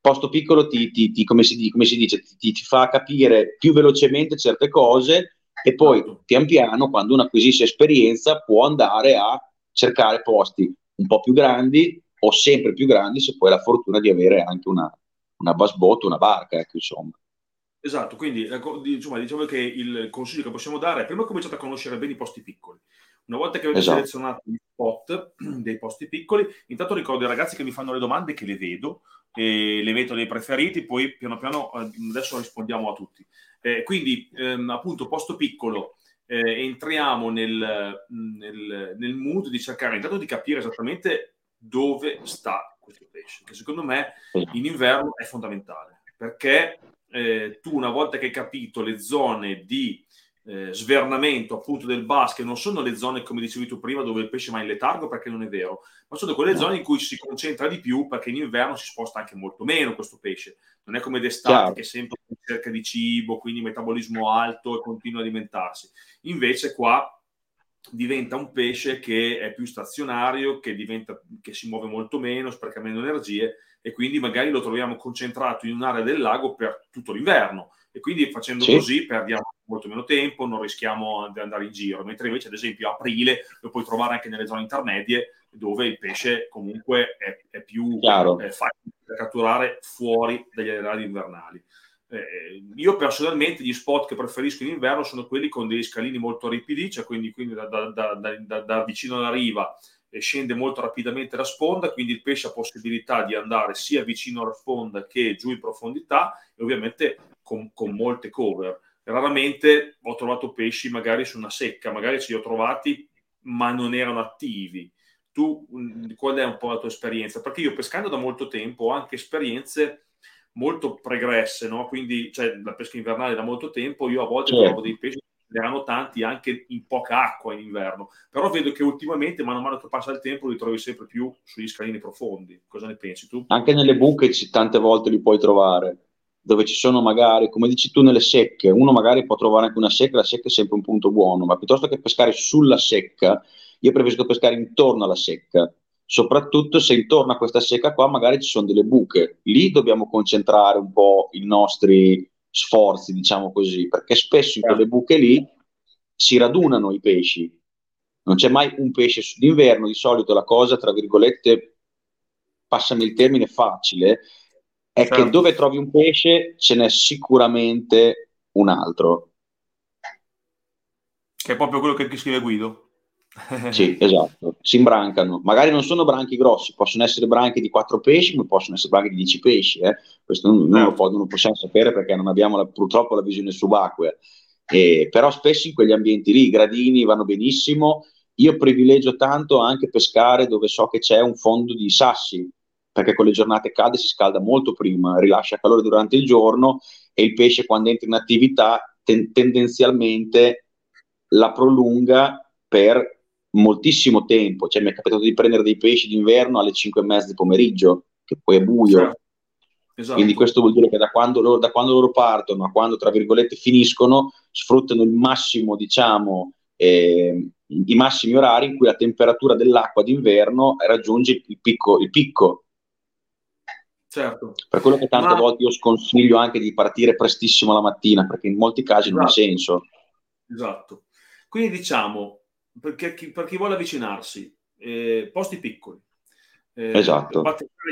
Posto piccolo ti, ti, ti come, si, come, si, dice, ti, ti, fa capire più velocemente certe cose e poi certo. pian piano, quando uno acquisisce esperienza, può andare a cercare posti un po' più grandi o sempre più grandi se poi ha la fortuna di avere anche una, una basbotto, una barca, ecco, insomma. Esatto, quindi insomma, diciamo che il consiglio che possiamo dare è prima cominciate a conoscere bene i posti piccoli. Una volta che avete esatto. selezionato gli spot (clears throat) dei posti piccoli, intanto ricordo ai ragazzi che mi fanno le domande che le vedo, e le vedo nei preferiti, poi piano piano eh, adesso rispondiamo a tutti. Eh, quindi, ehm, appunto, posto piccolo, eh, entriamo nel, nel, nel mood di cercare intanto di capire esattamente dove sta questo pesce, che secondo me in inverno è fondamentale, perché eh, tu una volta che hai capito le zone di eh, svernamento appunto del che non sono le zone come dicevi tu prima dove il pesce va in letargo perché non è vero, ma sono quelle no. zone in cui si concentra di più perché in inverno si sposta anche molto meno questo pesce. Non è come d'estate Chiaro. che è sempre in cerca di cibo, quindi metabolismo alto e continua a alimentarsi. Invece qua diventa un pesce che è più stazionario, che, diventa, che si muove molto meno, spreca meno energie e quindi magari lo troviamo concentrato in un'area del lago per tutto l'inverno e quindi facendo sì. così perdiamo molto meno tempo, non rischiamo di andare in giro, mentre invece ad esempio a aprile lo puoi trovare anche nelle zone intermedie dove il pesce comunque è, è più è facile da catturare fuori dagli aerei invernali. Eh, io personalmente gli spot che preferisco in inverno sono quelli con degli scalini molto ripidi, cioè quindi, quindi da, da, da, da, vicino alla riva scende molto rapidamente la sponda, quindi il pesce ha possibilità di andare sia vicino alla sponda che giù in profondità e ovviamente con, con molte cover. Raramente ho trovato pesci magari su una secca, magari ci ho trovati ma non erano attivi. Tu mm, qual è un po' la tua esperienza? Perché io pescando da molto tempo ho anche esperienze molto pregresse, no? quindi cioè, la pesca invernale da molto tempo, io a volte certo. trovo dei pesci erano tanti anche in poca acqua in inverno, però vedo che ultimamente, mano a mano che passa il tempo, li trovi sempre più sugli scalini profondi. Cosa ne pensi tu? Anche nelle buche tante volte li puoi trovare, dove ci sono magari, come dici tu, nelle secche. Uno magari può trovare anche una secca, la secca è sempre un punto buono, ma piuttosto che pescare sulla secca, io preferisco pescare intorno alla secca. Soprattutto se intorno a questa secca qua magari ci sono delle buche. Lì dobbiamo concentrare un po' i nostri sforzi, diciamo così, perché spesso in quelle buche lì si radunano i pesci. Non c'è mai un pesce d'inverno, di solito la cosa, tra virgolette, passami il termine facile, è certo. che dove trovi un pesce ce n'è sicuramente un altro. Che è proprio quello che scrive Guido. Sì, (laughs) esatto, si imbrancano. Magari non sono branchi grossi, possono essere branchi di 4 pesci, ma possono essere branchi di 10 pesci. Eh? Questo non, non, lo certo. non, lo possiamo sapere perché non abbiamo la, purtroppo la visione subacquea. Eh, però spesso in quegli ambienti lì i gradini vanno benissimo. Io privilegio tanto anche pescare dove so che c'è un fondo di sassi, perché con le giornate calde si scalda molto prima, rilascia calore durante il giorno e il pesce quando entra in attività ten- tendenzialmente la prolunga per moltissimo tempo. Cioè, mi è capitato di prendere dei pesci d'inverno alle 5 e mezza di pomeriggio, che poi è buio. Certo. Esatto. Quindi questo vuol dire che da quando, loro, da quando, loro, partono a quando, tra virgolette, finiscono, sfruttano il massimo, diciamo, eh, i massimi orari in cui la temperatura dell'acqua d'inverno raggiunge il picco. Il picco. Certo. Per quello che tante Ma... volte io sconsiglio anche di partire prestissimo la mattina, perché in molti casi esatto. non ha esatto. senso. Esatto. Quindi diciamo, per chi, per chi vuole avvicinarsi, eh, posti piccoli. Eh, esatto.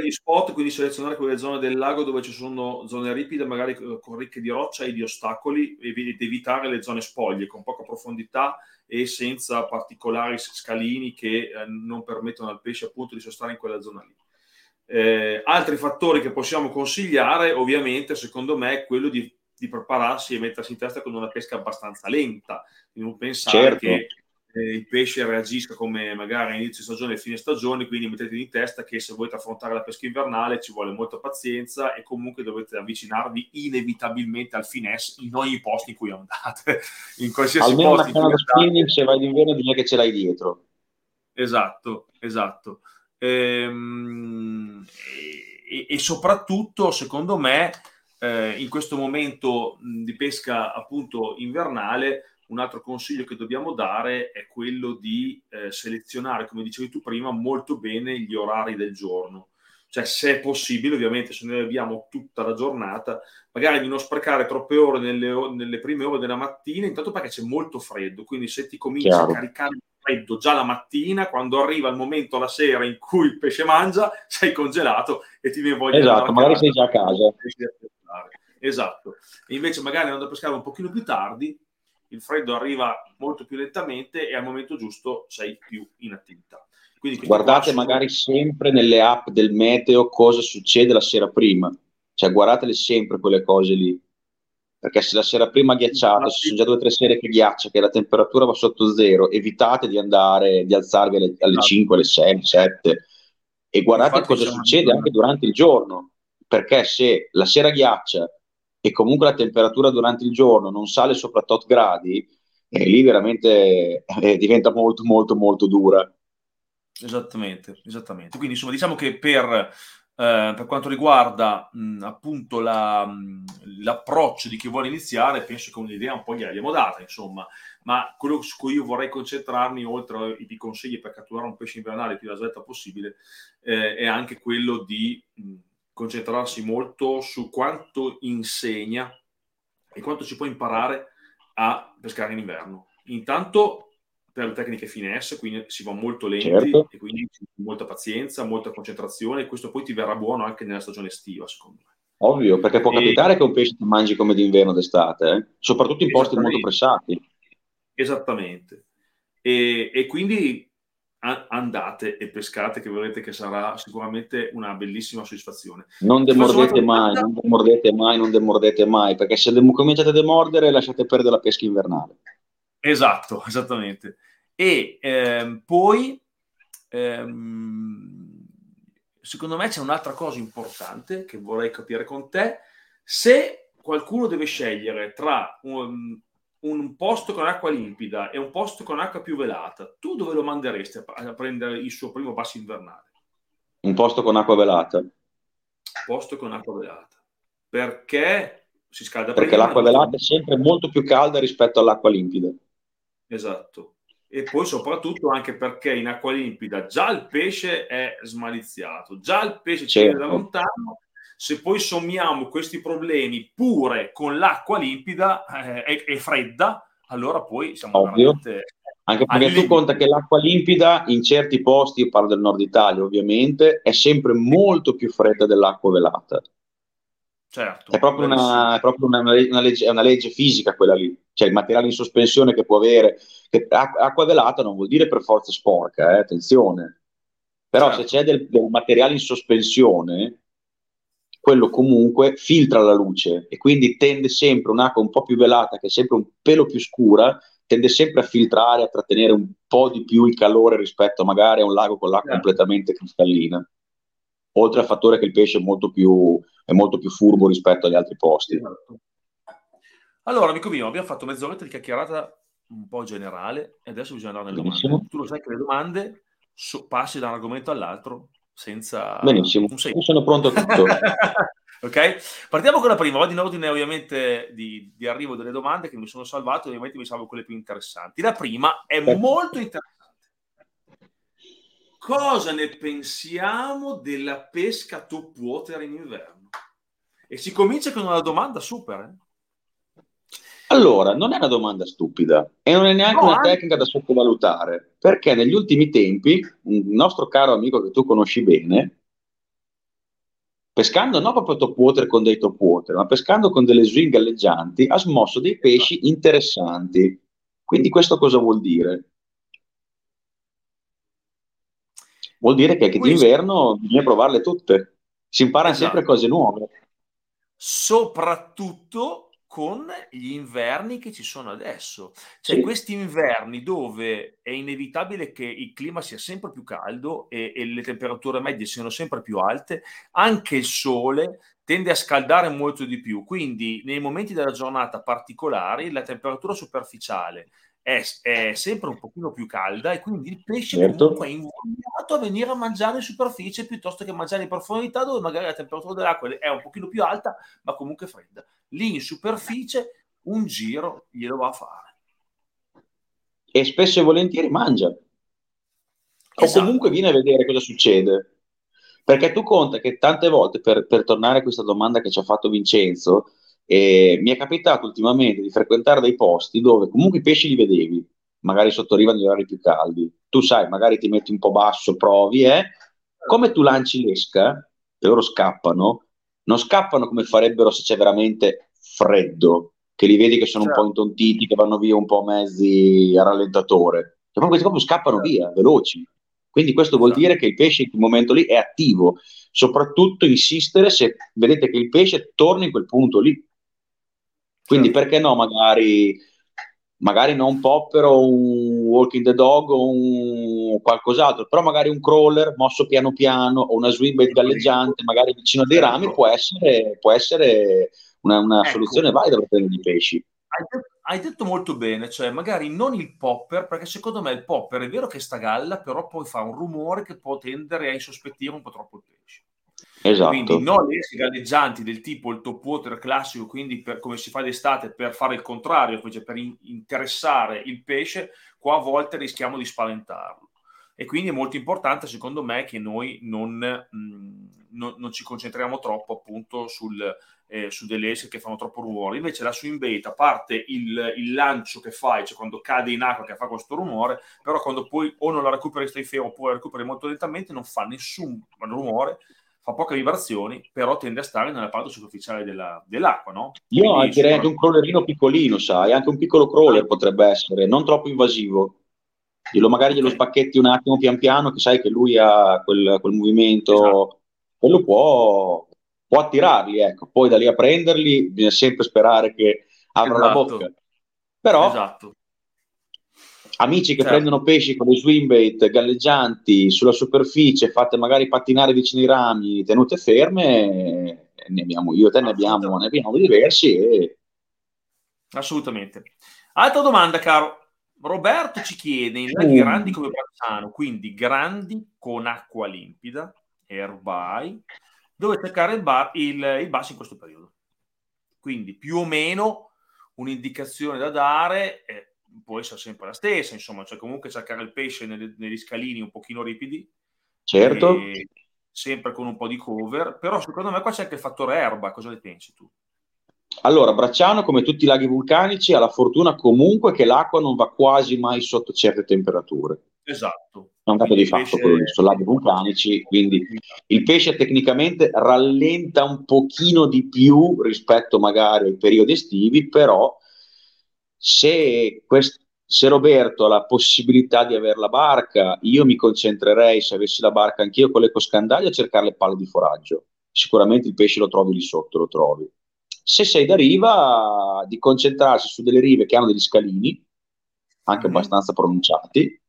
gli spot, quindi selezionare quelle zone del lago dove ci sono zone ripide, magari con ricche di roccia e di ostacoli, ed evitare le zone spoglie con poca profondità e senza particolari scalini che eh, non permettono al pesce appunto di sostare in quella zona lì. Eh, altri fattori che possiamo consigliare, ovviamente, secondo me, è quello di, di, prepararsi e mettersi in testa con una pesca abbastanza lenta, di non pensare certo. che eh, il pesce reagisca come magari inizio stagione e fine stagione, quindi mettete in testa che se volete affrontare la pesca invernale ci vuole molta pazienza e comunque dovete avvicinarvi inevitabilmente al finesse in ogni posto in cui andate. In qualsiasi Almeno posto. Almeno spinning se vai d'inverno bisogna che ce l'hai dietro. Esatto, esatto. Ehm, e, e, soprattutto, secondo me, eh, in questo momento di pesca appunto invernale, un altro consiglio che dobbiamo dare è quello di eh, selezionare, come dicevi tu prima, molto bene gli orari del giorno. Cioè, se è possibile, ovviamente, se noi abbiamo tutta la giornata, magari di non sprecare troppe ore nelle, nelle prime ore della mattina, intanto perché c'è molto freddo, quindi se ti cominci Chiaro. a caricare il freddo già la mattina, quando arriva il momento la sera in cui il pesce mangia, sei congelato e ti viene voglia esatto, di Esatto, magari sei già a casa. Esatto. E invece magari andando a pescare un pochino più tardi, il freddo arriva molto più lentamente e al momento giusto sei più in attività. Quindi guardate sono... magari sempre nelle app del meteo cosa succede la sera prima, cioè guardatele sempre quelle cose lì, perché se la sera prima ghiacciata, se sono già due o tre sere che ghiaccia, che la temperatura va sotto zero, evitate di andare, di alzarvi alle, alle 5, alle 6, alle 7 e guardate Infatti cosa succede anche durante il giorno, perché se la sera ghiaccia e comunque la temperatura durante il giorno non sale sopra 8 gradi, e lì veramente eh, diventa molto molto molto dura. Esattamente, esattamente. Quindi insomma diciamo che per, eh, per quanto riguarda mh, appunto la, mh, l'approccio di chi vuole iniziare, penso che un'idea un po' gliel'abbiamo data, insomma, ma quello su cui io vorrei concentrarmi, oltre ai consigli per catturare un pesce invernale più da svelta possibile, eh, è anche quello di... Mh, concentrarsi molto su quanto insegna e quanto ci può imparare a pescare in inverno. Intanto per le tecniche finesse, quindi si va molto lenti certo. e quindi molta pazienza, molta concentrazione e questo poi ti verrà buono anche nella stagione estiva, secondo me. Ovvio, perché può e... capitare che un pesce ti mangi come d'inverno d'estate, eh? soprattutto in posti molto pressati. Esattamente. E, e quindi andate e pescate che vedrete che sarà sicuramente una bellissima soddisfazione. Non demordete mai, non demordete mai, non demordete mai, perché se dem- cominciate a demordere lasciate perdere la pesca invernale. Esatto, (laughs) esattamente. E ehm, poi ehm, secondo me c'è un'altra cosa importante che vorrei capire con te. Se qualcuno deve scegliere tra un, un posto con acqua limpida e un posto con acqua più velata, tu dove lo manderesti a, prendere il suo primo passo invernale? Un posto con acqua velata. Posto con acqua velata. Perché si scalda Perché prima, l'acqua velata è sempre molto più calda rispetto all'acqua limpida. Esatto. E poi soprattutto anche perché in acqua limpida già il pesce è smaliziato, già il pesce certo. viene da lontano se poi sommiamo questi problemi pure con l'acqua limpida eh, e, e, fredda, allora poi siamo Ovvio. veramente... Anche perché tu conta che l'acqua limpida in certi posti, io parlo del nord Italia ovviamente, è sempre molto più fredda dell'acqua velata. Certo, è proprio, una, è proprio una, una, legge, una, legge, fisica quella lì, cioè il materiale in sospensione che può avere, che acqua velata non vuol dire per forza sporca, eh, attenzione, però certo. se c'è del, del, materiale in sospensione, quello comunque filtra la luce e quindi tende sempre un'acqua un po' più velata, che è sempre un pelo più scura, tende sempre a filtrare, a trattenere un po' di più il calore rispetto magari a un lago con l'acqua certo. completamente cristallina oltre al fattore che il pesce è molto più, è molto più furbo rispetto agli altri posti. Esatto. Allora, amico mio, abbiamo fatto mezz'oretta di chiacchierata un po' generale e adesso bisogna andare nelle Benissimo. domande. Tu lo sai che le domande so, passi da un argomento all'altro senza... Benissimo, Io sono pronto a tutto. (laughs) ok? Partiamo con la prima, vado in ordine ovviamente di, di, arrivo delle domande che mi sono salvato, ovviamente mi salvo quelle più interessanti. La prima è eh. molto interessante cosa ne pensiamo della pesca top water in inverno? E si comincia con una domanda super. Eh? Allora, non è una domanda stupida e non è neanche no, una tecnica da sottovalutare, perché negli ultimi tempi un nostro caro amico che tu conosci bene, pescando non proprio top water con dei top water, ma pescando con delle swing galleggianti, ha smosso dei pesci interessanti. Quindi questo cosa vuol dire? vuol dire che anche d'inverno bisogna provarle tutte. Si imparano esatto. sempre cose nuove. Soprattutto con gli inverni che ci sono adesso. Cioè, sì. questi inverni dove è inevitabile che il clima sia sempre più caldo e, e, le temperature medie siano sempre più alte, anche il sole tende a scaldare molto di più. Quindi, nei momenti della giornata particolari, la temperatura superficiale è, è, sempre un pochino più calda e quindi il pesce certo. comunque è invogliato a venire a mangiare in superficie piuttosto che mangiare in profondità dove magari la temperatura dell'acqua è un pochino più alta ma comunque fredda. Lì in superficie un giro glielo va a fare. E spesso e volentieri mangia. Esatto. O comunque viene a vedere cosa succede. Perché tu conta che tante volte, per, per tornare a questa domanda che ci ha fatto Vincenzo, e mi è capitato ultimamente di frequentare dei posti dove comunque i pesci li vedevi, magari sotto riva negli orari più caldi. Tu sai, magari ti metti un po' basso, provi, eh? Come tu lanci l'esca e loro scappano, non scappano come farebbero se c'è veramente freddo, che li vedi che sono certo. un po' certo. intontiti, che vanno via un po' mezzi a rallentatore. Cioè, questi proprio scappano certo. via, veloci. Quindi questo vuol certo. dire che il pesce in quel momento lì è attivo. Soprattutto insistere se vedete che il pesce torna in quel punto lì. Quindi certo. perché no, magari, magari non un popper o un walking the dog o un qualcos'altro, però magari un crawler mosso piano piano o una swimbait galleggiante, magari vicino a dei rami, può essere, può essere una, una ecco. soluzione valida per prendere i pesci. Hai detto, hai detto, molto bene, cioè magari non il popper, perché secondo me il popper è vero che sta galla, però poi fa un rumore che può tendere a insospettire un po' troppo il pesce. Esatto. Quindi non le esche galleggianti del tipo il top water classico, quindi per, come si fa d'estate per fare il contrario, cioè per in, interessare il pesce, qua a volte rischiamo di spaventarlo. E quindi è molto importante, secondo me, che noi non, mh, mm, non, non ci concentriamo troppo appunto sul, eh, su delle esche che fanno troppo rumore. Invece la swim bait, a parte il, il, lancio che fai, cioè quando cade in acqua che fa questo rumore, però quando poi o non la recuperi stai fermo oppure la recuperi molto lentamente, non fa nessun rumore fa poche vibrazioni, però tende a stare nella parte superficiale della, dell'acqua, no? Io Quindi, direi anche un crawlerino piccolino, sai, anche un piccolo crawler potrebbe essere, non troppo invasivo. Glielo, magari glielo spacchetti un attimo pian piano, che sai che lui ha quel, quel movimento, esatto. quello può, può, attirarli, ecco. Poi da lì a prenderli bisogna sempre sperare che apra esatto. la bocca. Però esatto amici che certo. prendono pesci con le swimbait galleggianti sulla superficie, fatte magari pattinare vicino ai rami, tenute ferme, ne abbiamo io e te ne abbiamo, ne abbiamo diversi. E... Assolutamente. Altra domanda, caro. Roberto ci chiede in laghi uh. grandi come Brazzano, quindi grandi con acqua limpida, erbai, dove cercare il, bar, il, il basso in questo periodo. Quindi più o meno un'indicazione da dare è può essere sempre la stessa, insomma, cioè comunque cercare il pesce nelle, negli scalini un pochino ripidi. Certo. Sempre con un po' di cover, però secondo me qua c'è anche il fattore erba, cosa ne pensi tu? Allora, Bracciano, come tutti i laghi vulcanici, ha la fortuna comunque che l'acqua non va quasi mai sotto certe temperature. Esatto. È un dato di fatto pesce... quello lì, sono laghi vulcanici, quindi il pesce tecnicamente rallenta un pochino di più rispetto magari ai periodi estivi, però se, quest- se Roberto ha la possibilità di avere la barca, io mi concentrerei, se avessi la barca anch'io con l'ecoscandaglia, a cercare le palle di foraggio. Sicuramente il pesce lo trovi lì sotto, lo trovi. Se sei da riva, di concentrarsi su delle rive che hanno degli scalini, anche mm-hmm. abbastanza pronunciati,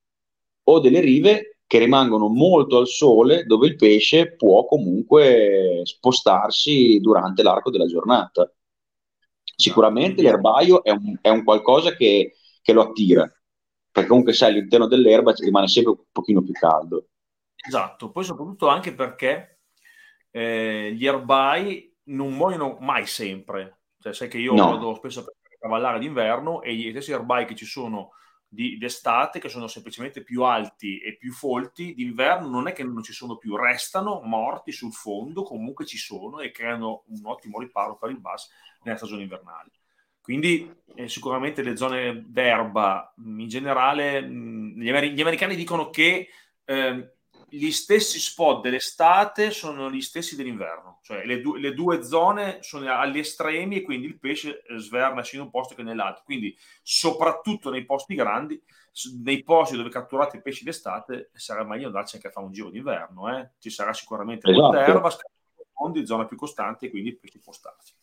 o delle rive che rimangono molto al sole, dove il pesce può comunque spostarsi durante l'arco della giornata. Sicuramente l'erbaio è un, è un qualcosa che, che, lo attira, perché comunque sai all'interno dell'erba rimane sempre un pochino più caldo. Esatto, poi soprattutto anche perché eh, gli erbai non muoiono mai sempre. Cioè, sai che io no. vado spesso per cavallare d'inverno e gli stessi erbai che ci sono di, d'estate, che sono semplicemente più alti e più folti, d'inverno non è che non ci sono più, restano morti sul fondo, comunque ci sono e creano un ottimo riparo per il bus nella stagione invernale. Quindi eh, sicuramente le zone d'erba in generale, mh, gli, amer- gli, americani dicono che eh, gli stessi spot dell'estate sono gli stessi dell'inverno, cioè le, du- le, due zone sono agli estremi e quindi il pesce eh, sverna sia in un posto che nell'altro. Quindi, soprattutto nei posti grandi, nei posti dove catturate i pesci d'estate, sarà meglio andarci anche a fare un giro d'inverno. Eh? Ci sarà sicuramente esatto. molta erba, fondi, zona più costante e quindi il pesce può starci.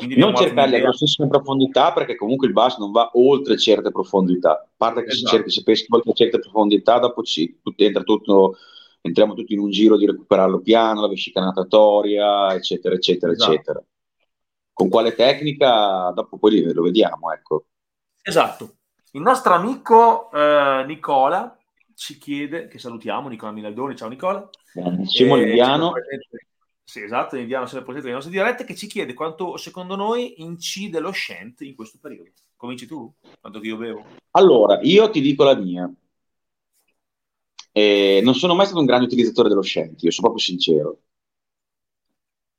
Quindi non cercare le grossissime profondità perché comunque il bass non va oltre certe profondità. A parte che esatto. se, cerchi, se peschi oltre certe profondità, dopo ci, entra tutto, entriamo tutti in un giro di recuperarlo piano, la vescica natatoria, eccetera, eccetera, esatto. eccetera. Con quale tecnica? Dopo poi lo vediamo, ecco. Esatto. Il nostro amico eh, Nicola ci chiede, che salutiamo, Nicola Minaldoni, ciao Nicola. Buonissimo, eh, Indiano. Sì, esatto, indiano sempre presente nelle nostre dirette, che ci chiede quanto secondo noi incide lo Shant in questo periodo. Cominci tu? Quanto che io bevo? Allora, io ti dico la mia. Eh, non sono mai stato un grande utilizzatore dello Shant, io sono proprio sincero.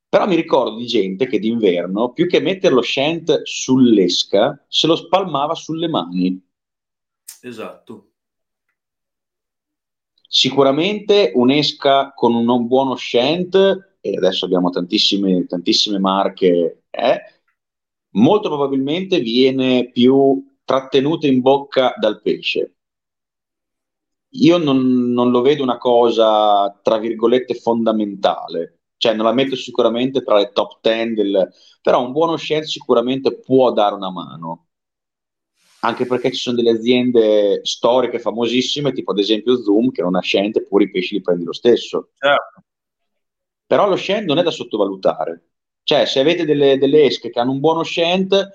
Però mi ricordo di gente che d'inverno, più che mettere lo Shant sull'esca, se lo spalmava sulle mani. Esatto. Sicuramente un'esca con un buono Shant e adesso abbiamo tantissime, tantissime marche, eh, molto probabilmente viene più trattenuto in bocca dal pesce. Io non, non, lo vedo una cosa, tra virgolette, fondamentale, cioè non la metto sicuramente tra le top 10, del, però un buono share sicuramente può dare una mano, anche perché ci sono delle aziende storiche famosissime, tipo ad esempio Zoom, che non ha sciente, eppure i pesci li prendi lo stesso. Certo però lo Shant non è da sottovalutare. Cioè, se avete delle, delle esche che hanno un buono Shant,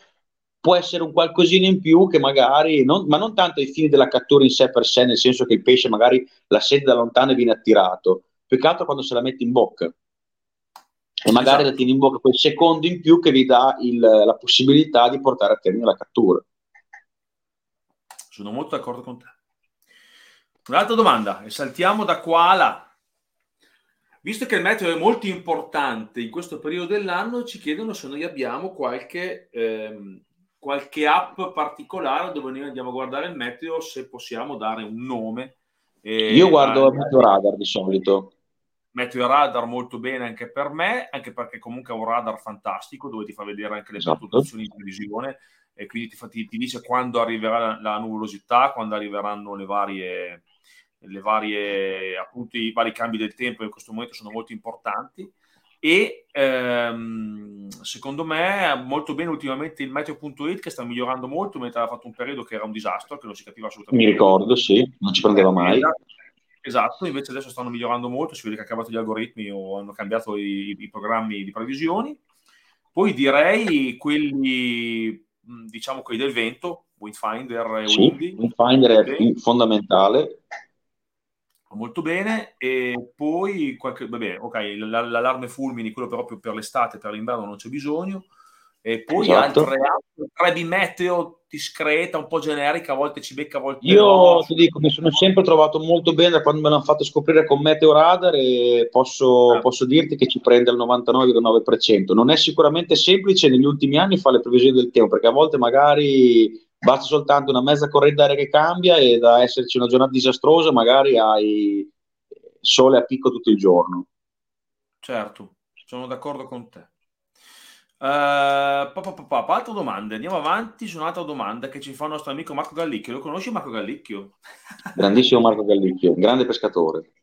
può essere un qualcosina in più che magari, non, ma non tanto ai fini della cattura in sé per sé, nel senso che il pesce magari la sente da lontano e viene attirato, più che altro quando se la mette in bocca. E magari esatto. la tiene in bocca quel secondo in più che vi dà il, la possibilità di portare a termine la cattura. Sono molto d'accordo con te. Un'altra domanda, e saltiamo da qua a là. Visto che il meteo è molto importante in questo periodo dell'anno, ci chiedono se noi abbiamo qualche, ehm, qualche app particolare dove noi andiamo a guardare il meteo, se possiamo dare un nome. Eh, Io guardo il Meteo Radar di solito. Meteo Radar molto bene anche per me, anche perché comunque è un radar fantastico dove ti fa vedere anche le esatto. di previsione e quindi ti, fa, ti, ti dice quando arriverà la, la nuvolosità, quando arriveranno le varie le varie, appunto, i vari cambi del tempo in questo momento sono molto importanti e ehm, secondo me molto bene ultimamente il meteo.it che sta migliorando molto mentre aveva fatto un periodo che era un disastro che non si capiva assolutamente mi ricordo sì non ci prendeva mai. esatto, esatto invece adesso stanno migliorando molto si vede che hanno cambiato gli algoritmi o hanno cambiato i, i programmi di previsioni. Poi direi quelli diciamo quelli del vento Windfinder e sì, Windy. Windfinder è fondamentale molto bene e poi qualche, vabbè, ok, l'allarme fulmini, quello proprio per l'estate, per l'inverno non c'è bisogno e poi esatto. altre app, meteo discreta, un po' generica, a volte ci becca, a volte Io no. ti dico, mi sono sempre trovato molto bene quando me l'hanno fatto scoprire con Meteo Radar e posso, ah. posso dirti che ci prende al 99,9%. Non è sicuramente semplice negli ultimi anni fare le previsioni del tempo, perché a volte magari basta soltanto una mezza corrente d'aria che cambia e da esserci una giornata disastrosa magari hai sole a picco tutto il giorno. Certo, sono d'accordo con te. Uh, pa, pa, pa, altre domande, andiamo avanti su un'altra domanda che ci fa il nostro amico Marco Gallicchio. Lo conosci Marco Gallicchio? Grandissimo Marco Gallicchio, grande pescatore.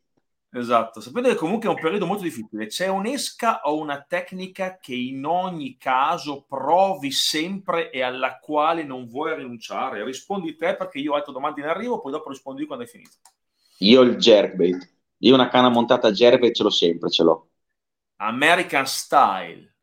Esatto, sapete che comunque è un periodo molto difficile. C'è un'esca o una tecnica che in ogni caso provi sempre e alla quale non vuoi rinunciare? Rispondi te perché io ho altre domande in arrivo, poi dopo rispondi quando hai finito. Io il jerkbait. Io una canna montata a jerkbait ce l'ho sempre, ce l'ho. American Style.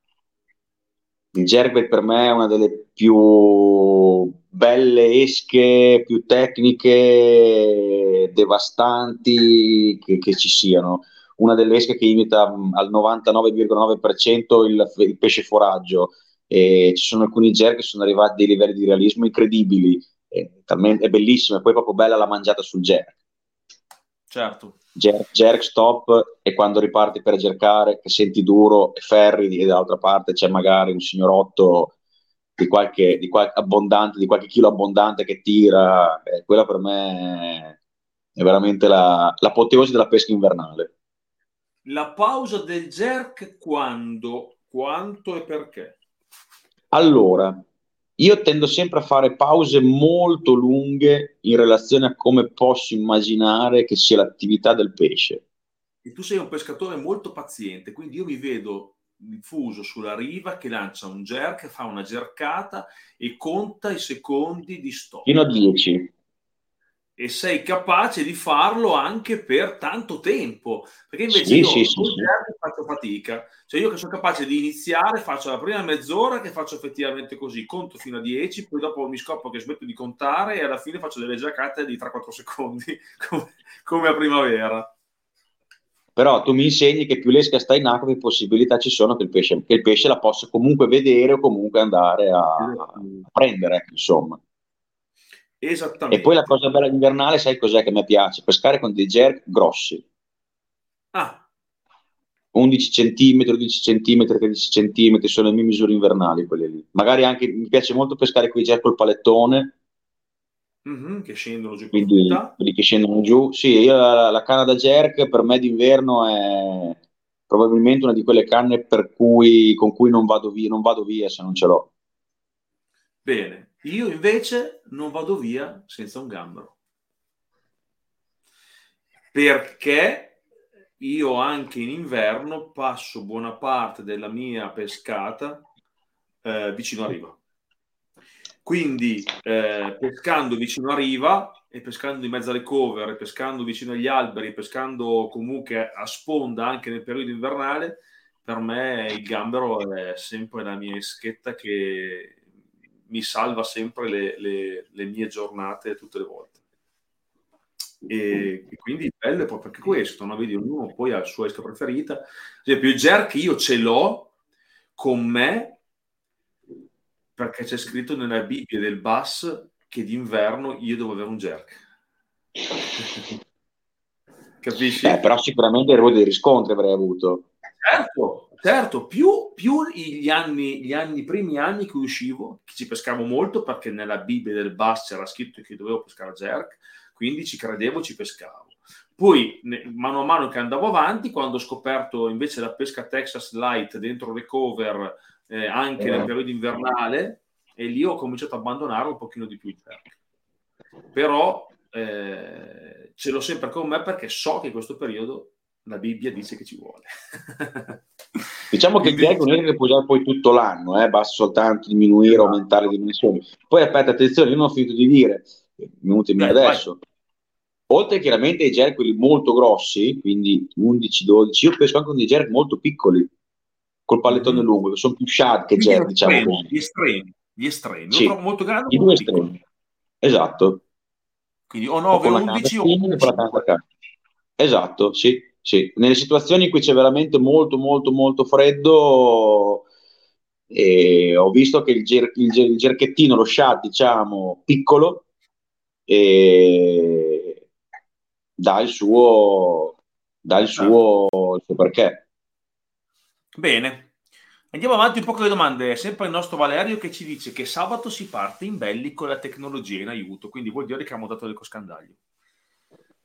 Il jerkbait per me è una delle più belle esche, più tecniche, devastanti che, che ci siano. Una delle esche che imita al 99,9% il, il pesce foraggio. E ci sono alcuni jerk che sono arrivati a dei livelli di realismo incredibili. È, talmente, è bellissimo, e poi è proprio bella la mangiata sul jerk. Certo. Jerk, jerk, stop e quando riparti per cercare che senti duro e ferri e dall'altra parte c'è magari un signorotto di qualche, di qualche abbondante, di qualche chilo abbondante che tira, eh, quella per me è veramente la, l'apoteosi della pesca invernale. La pausa del jerk quando, quanto e perché? Allora, io tendo sempre a fare pause molto lunghe in relazione a come posso immaginare che sia l'attività del pesce. E tu sei un pescatore molto paziente, quindi io mi vedo diffuso sulla riva che lancia un jerk, fa una jerkata e conta i secondi di stop. Fino a 10 e sei capace di farlo anche per tanto tempo. Perché invece sì, io sì, sì, faccio fatica. Cioè io che sono capace di iniziare, faccio la prima mezz'ora che faccio effettivamente così, conto fino a 10, poi dopo mi scopro che smetto di contare e alla fine faccio delle giacate di 3-4 secondi, (laughs) come, come a primavera. Però tu mi insegni che più l'esca sta in acqua, più possibilità ci sono che il pesce, che il pesce la possa comunque vedere o comunque andare a, a prendere, insomma. Esattamente. E poi la cosa bella invernale, sai cos'è che mi piace? Pescare con dei jerk grossi. Ah. 11 cm, 12 cm, 13 cm sono le mie misure invernali quelle lì. Magari anche mi piace molto pescare con i jerk col palettone. Mm-hmm, che scendono giù. Quindi quelli che scendono giù. Sì, io la, la canna da jerk per me d'inverno è probabilmente una di quelle canne per cui, con cui non vado, via, non vado via se non ce l'ho. Bene, io invece non vado via senza un gambero. Perché io anche in inverno passo buona parte della mia pescata eh, vicino a riva. Quindi eh, pescando vicino a riva e pescando in mezzo alle cover, pescando vicino agli alberi, pescando comunque a sponda anche nel periodo invernale, per me il gambero è sempre la mia eschetta che mi salva sempre le, le, le mie giornate tutte le volte. E, e quindi il bello è proprio anche questo, no? vedi, ognuno poi ha la sua esca preferita. Ad esempio, il jerk io ce l'ho con me perché c'è scritto nella Bibbia del Bass che d'inverno io devo avere un jerk. (laughs) Capisci? Eh, però sicuramente ero dei riscontri avrei avuto. Certo, certo, più, più gli, anni, gli anni, i primi anni che uscivo, che ci pescavo molto perché nella Bibbia del Bass c'era scritto che dovevo pescare jerk, quindi ci credevo, ci pescavo. Poi, mano a mano che andavo avanti, quando ho scoperto invece la pesca Texas Light dentro le cover, eh, anche nel periodo invernale, e lì ho cominciato a abbandonare un pochino di più il jerk. Però eh, ce l'ho sempre con me perché so che in questo periodo la Bibbia dice che ci vuole. (laughs) diciamo che il jerk non è che puoi usare poi tutto l'anno, eh? basta soltanto diminuire o aumentare le dimensioni. Poi aspetta, attenzione, io non ho finito di dire, minuti in adesso. Vai. Oltre chiaramente ai jerk quelli molto grossi, quindi 11-12, io pesco anche con dei jerk molto piccoli, col pallettone mm-hmm. lungo, sono più shad che jerk, diciamo estremi, Gli estremi, gli estremi. Sì, molto grande, i due estremi. Esatto. Quindi o 9 o 11 o 11. Esatto, sì. Sì, nelle situazioni in cui c'è veramente molto, molto, molto freddo, eh, ho visto che il, ger- il, ger- il, gerchettino, lo shad, diciamo, piccolo, eh, dà il suo, dà il suo, il suo perché. Bene. Andiamo avanti un po' con le domande. Sempre il nostro Valerio che ci dice che sabato si parte in belli con la tecnologia in aiuto, quindi vuol dire che abbiamo dato del coscandaglio.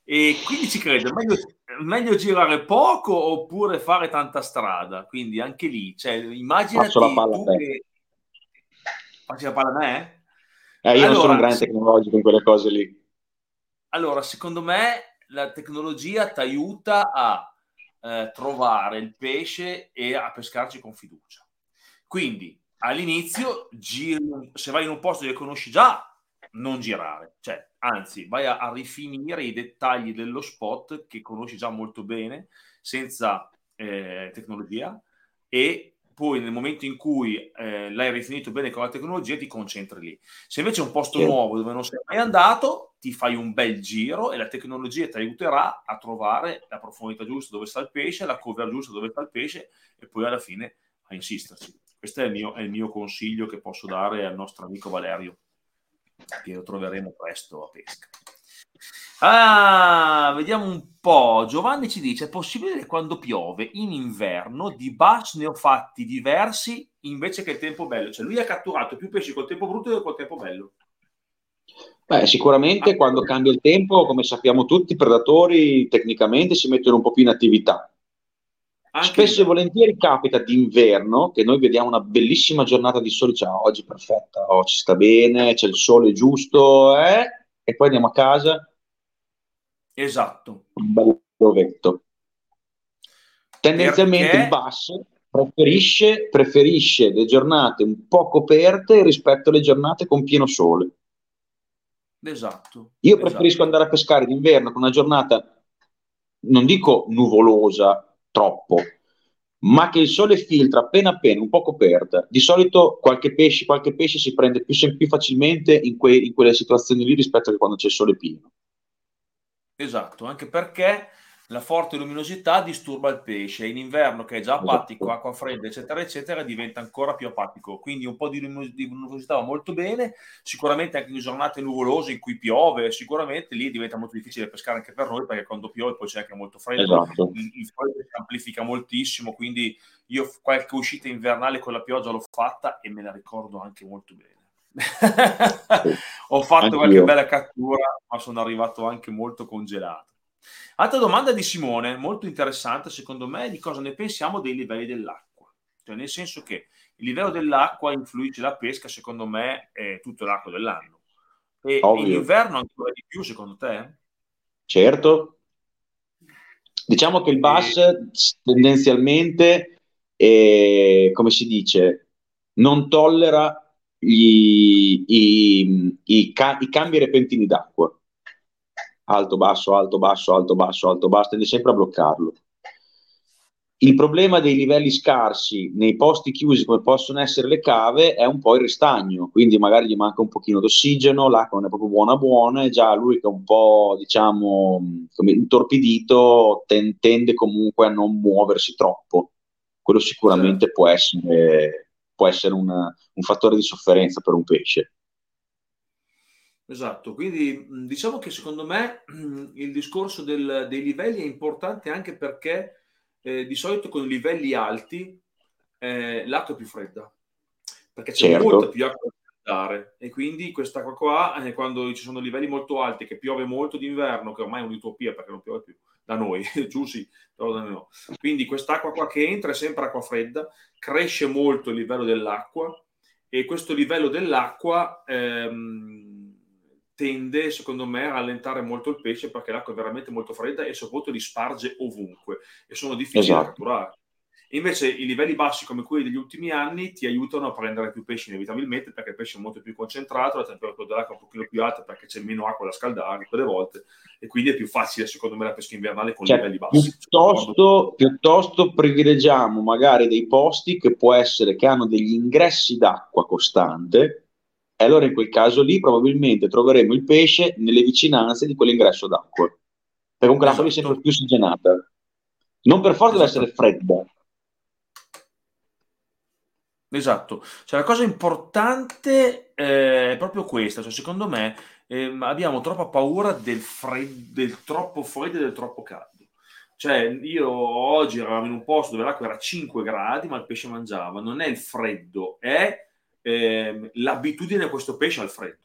E quindi ci credo, meglio, meglio, girare poco oppure fare tanta strada. Quindi anche lì, cioè, immaginati Faccio la palla tu che... Facci la palla a me? Eh, io allora, non sono un grande tecnologico in quelle cose lì. Allora, secondo me la tecnologia ti aiuta a eh, trovare il pesce e a pescarci con fiducia. Quindi all'inizio, giri, se vai in un posto che conosci già, non girare, cioè, anzi, vai a, a rifinire i dettagli dello spot che conosci già molto bene, senza eh, tecnologia, e poi nel momento in cui eh, l'hai rifinito bene con la tecnologia ti concentri lì. Se invece è un posto sì. nuovo dove non sei mai andato, ti fai un bel giro e la tecnologia ti aiuterà a trovare la profondità giusta dove sta il pesce, la cover giusta dove sta il pesce e poi alla fine a insisterci. Questo è il mio, è il mio consiglio che posso dare al nostro amico Valerio, che lo troveremo presto a pesca. Ah, vediamo un po'. Giovanni ci dice: è possibile che quando piove in inverno di bass ne ho fatti diversi invece che il tempo bello? Cioè, lui ha catturato più pesci col tempo brutto che col tempo bello. Beh, sicuramente ah, quando cambia il tempo, come sappiamo tutti, i predatori tecnicamente si mettono un po' più in attività. Spesso e volentieri capita d'inverno che noi vediamo una bellissima giornata di sole, cioè oggi perfetta, oh, ci sta bene, c'è il sole giusto, eh? e poi andiamo a casa Esatto. Un bel rovetto. Tendenzialmente Perché... il basso preferisce, preferisce le giornate un po' coperte rispetto alle giornate con pieno sole. Esatto. Io esatto. preferisco andare a pescare d'inverno con una giornata, non dico nuvolosa troppo, ma che il sole filtra appena appena, un po' coperta. Di solito qualche pesce, qualche pesce si prende più, più facilmente in, que, in, quelle situazioni lì rispetto a quando c'è il sole pieno. Esatto, anche perché la forte luminosità disturba il pesce. In inverno, che è già esatto. apatico, acqua fredda, eccetera, eccetera, diventa ancora più apatico. Quindi un po' di luminosità va molto bene. Sicuramente anche in giornate nuvolose in cui piove, sicuramente lì diventa molto difficile pescare anche per noi, perché quando piove poi c'è anche molto freddo. Esatto. Il, il freddo si amplifica moltissimo. Quindi io qualche uscita invernale con la pioggia l'ho fatta e me la ricordo anche molto bene. (laughs) Ho fatto Anch'io. qualche bella cattura, ma sono arrivato anche molto congelato. Altra domanda di Simone, molto interessante secondo me, di cosa ne pensiamo dei livelli dell'acqua. Cioè, nel senso che il livello dell'acqua influisce la pesca, secondo me, è tutto l'arco dell'anno. E Ovvio. in inverno ancora di più, secondo te? Certo. Diciamo che il bass e... tendenzialmente, è, come si dice, non tollera i, i, i, ca- i cambi repentini d'acqua. Alto, basso, alto, basso, alto, basso, alto, basso, tende sempre a bloccarlo. Il problema dei livelli scarsi nei posti chiusi come possono essere le cave è un po' il ristagno, quindi magari gli manca un pochino d'ossigeno, l'acqua non è proprio buona buona e già lui che è un po' diciamo come intorpidito ten- tende comunque a non muoversi troppo. Quello sicuramente sì. può essere può essere una, un fattore di sofferenza per un pesce. Esatto, quindi diciamo che secondo me il discorso del, dei livelli è importante anche perché eh, di solito con livelli alti eh, l'acqua è più fredda, perché c'è certo. molta più acqua da dare e quindi quest'acqua qua, eh, quando ci sono livelli molto alti, che piove molto d'inverno, che ormai è un'utopia perché non piove più, da noi, (laughs) giù sì, però da noi no. Quindi quest'acqua qua che entra è sempre acqua fredda, cresce molto il livello dell'acqua e questo livello dell'acqua ehm, tende, secondo me, a rallentare molto il pesce perché l'acqua è veramente molto fredda e soprattutto li sparge ovunque e sono difficili esatto. da catturare. Invece i livelli bassi come quelli degli ultimi anni ti aiutano a prendere più pesci inevitabilmente perché il pesce è molto più concentrato, la temperatura dell'acqua è un pochino più alta perché c'è meno acqua da scaldare quelle volte e quindi è più facile secondo me la pesca invernale con cioè, livelli bassi. Piuttosto, piuttosto, privilegiamo magari dei posti che può essere che hanno degli ingressi d'acqua costante e allora in quel caso lì probabilmente troveremo il pesce nelle vicinanze di quell'ingresso d'acqua. Perché comunque l'acqua esatto. è sempre più ossigenata. Non per forza esatto. deve essere fredda, Esatto, cioè la cosa importante eh, è proprio questa, cioè, secondo me eh, abbiamo troppa paura del, fred- del troppo freddo e del troppo caldo. Cioè, io oggi eravamo in un posto dove l'acqua era 5 gradi, ma il pesce mangiava. Non è il freddo, è eh, l'abitudine a questo pesce al freddo.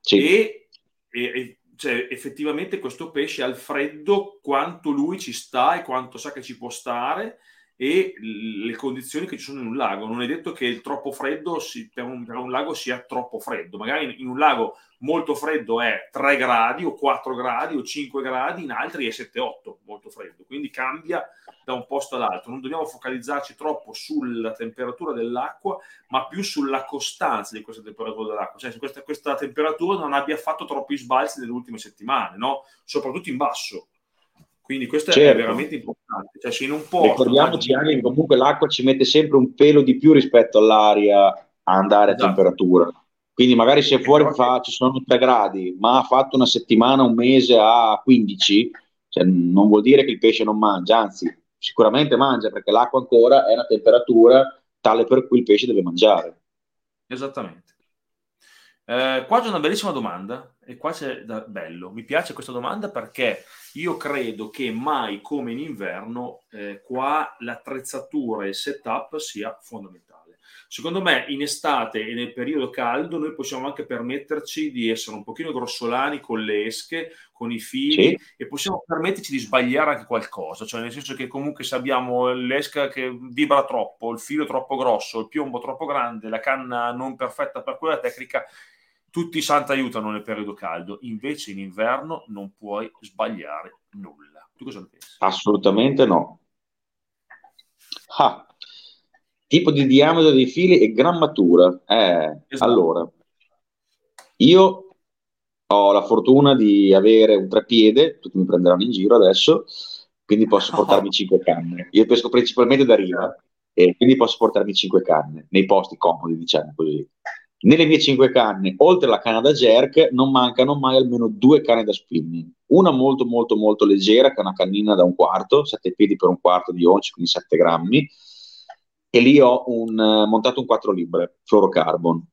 Sì. E, e, cioè, effettivamente questo pesce al freddo, quanto lui ci sta e quanto sa che ci può stare e le condizioni che ci sono in un lago. Non è detto che il troppo freddo si, per, un, per, un, lago sia troppo freddo. Magari in, in, un lago molto freddo è 3 gradi o 4 gradi o 5 gradi, in altri è 7-8 molto freddo. Quindi cambia da un posto all'altro. Non dobbiamo focalizzarci troppo sulla temperatura dell'acqua, ma più sulla costanza di questa temperatura dell'acqua. Cioè se questa, questa temperatura non abbia fatto troppi sbalzi nelle ultime settimane, no? soprattutto in basso quindi questo certo. è veramente importante. Cioè, se in un posto, Ricordiamoci anche che comunque l'acqua ci mette sempre un pelo di più rispetto all'aria a andare esatto. a temperatura. Quindi magari se fuori fa, ci sono 3 gradi, ma ha fatto una settimana, un mese a 15, cioè non vuol dire che il pesce non mangia, anzi sicuramente mangia perché l'acqua ancora è una temperatura tale per cui il pesce deve mangiare. Esattamente. Eh, qua c'è una bellissima domanda e qua c'è da bello. Mi piace questa domanda perché io credo che mai come in inverno eh, qua l'attrezzatura e il setup sia fondamentale. Secondo me in estate e nel periodo caldo noi possiamo anche permetterci di essere un pochino grossolani con le esche, con i fili sì. e possiamo permetterci di sbagliare anche qualcosa, cioè nel senso che comunque se abbiamo l'esca che vibra troppo, il filo troppo grosso, il piombo troppo grande, la canna non perfetta per quella tecnica, tutti i santi aiutano nel periodo caldo, invece in inverno non puoi sbagliare nulla. Tu cosa ne pensi? Assolutamente no. Ah, tipo di diametro dei fili e grammatura. Eh, esatto. Allora, io ho la fortuna di avere un trepiede, tutti mi prenderanno in giro adesso, quindi posso (laughs) portarmi 5 canne. Io pesco principalmente da riva, e quindi posso portarmi 5 canne, nei posti comodi, diciamo così. Nelle mie cinque canne, oltre alla canna da jerk, non mancano mai almeno due canne da spinning. Una molto molto molto leggera, che è una cannina da un quarto, 7 piedi per un quarto di once, quindi 7 grammi, e lì ho un, uh, montato un 4 libre, fluorocarbon.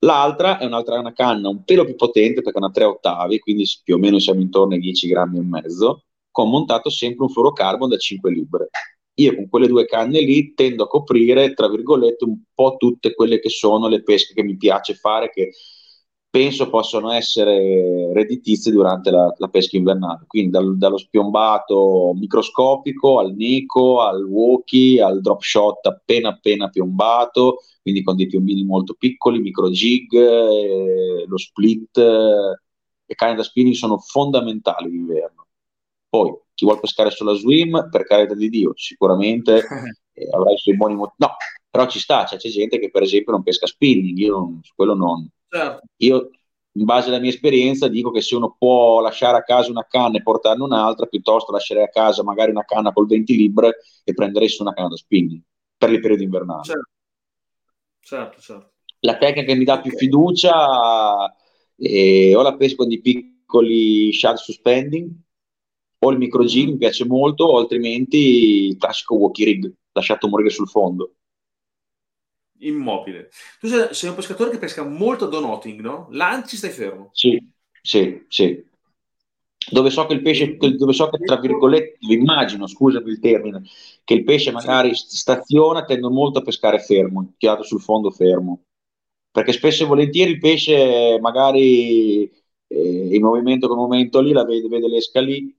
L'altra è un'altra una canna un pelo più potente, perché è una 3 ottavi, quindi più o meno siamo intorno ai 10 grammi e mezzo, con montato sempre un fluorocarbon da 5 libre io con quelle due canne lì tendo a coprire, tra virgolette, un po' tutte quelle che sono le pesche che mi piace fare, che penso possono essere redditizie durante la, la pesca invernale. Quindi dal, dallo spiombato microscopico al neco, al walkie, al drop shot appena appena piombato, quindi con dei piombini molto piccoli, micro jig, eh, lo split. Eh, le canne da spinning sono fondamentali d'inverno. Poi chi vuole pescare sulla swim, per carità di Dio, sicuramente (laughs) eh, avrà i suoi buoni motivi. No, però ci sta, cioè, c'è gente che per esempio non pesca spinning, io non, quello non. Certo. Io, in base alla mia esperienza, dico che se uno può lasciare a casa una canna e portarne un'altra, piuttosto lascerei a casa magari una canna col 20 libre e prenderei su una canna da spinning per il periodo invernale. Certo, certo. certo. La tecnica che mi dà più fiducia eh, o la pesco con dei piccoli shad suspending o il micro G mi piace molto, o altrimenti il classico walkie rig lasciato morire sul fondo. Immobile. Tu sei, sei un pescatore che pesca molto donoting, no? Lanci, stai fermo. Sì, sì, sì. Dove so che il pesce, dove so che tra virgolette, immagino, scusami il termine, che il pesce magari staziona, tendo molto a pescare fermo, tirato sul fondo fermo. Perché spesso e volentieri il pesce magari eh, in movimento con momento lì, la vede, vede l'esca lì,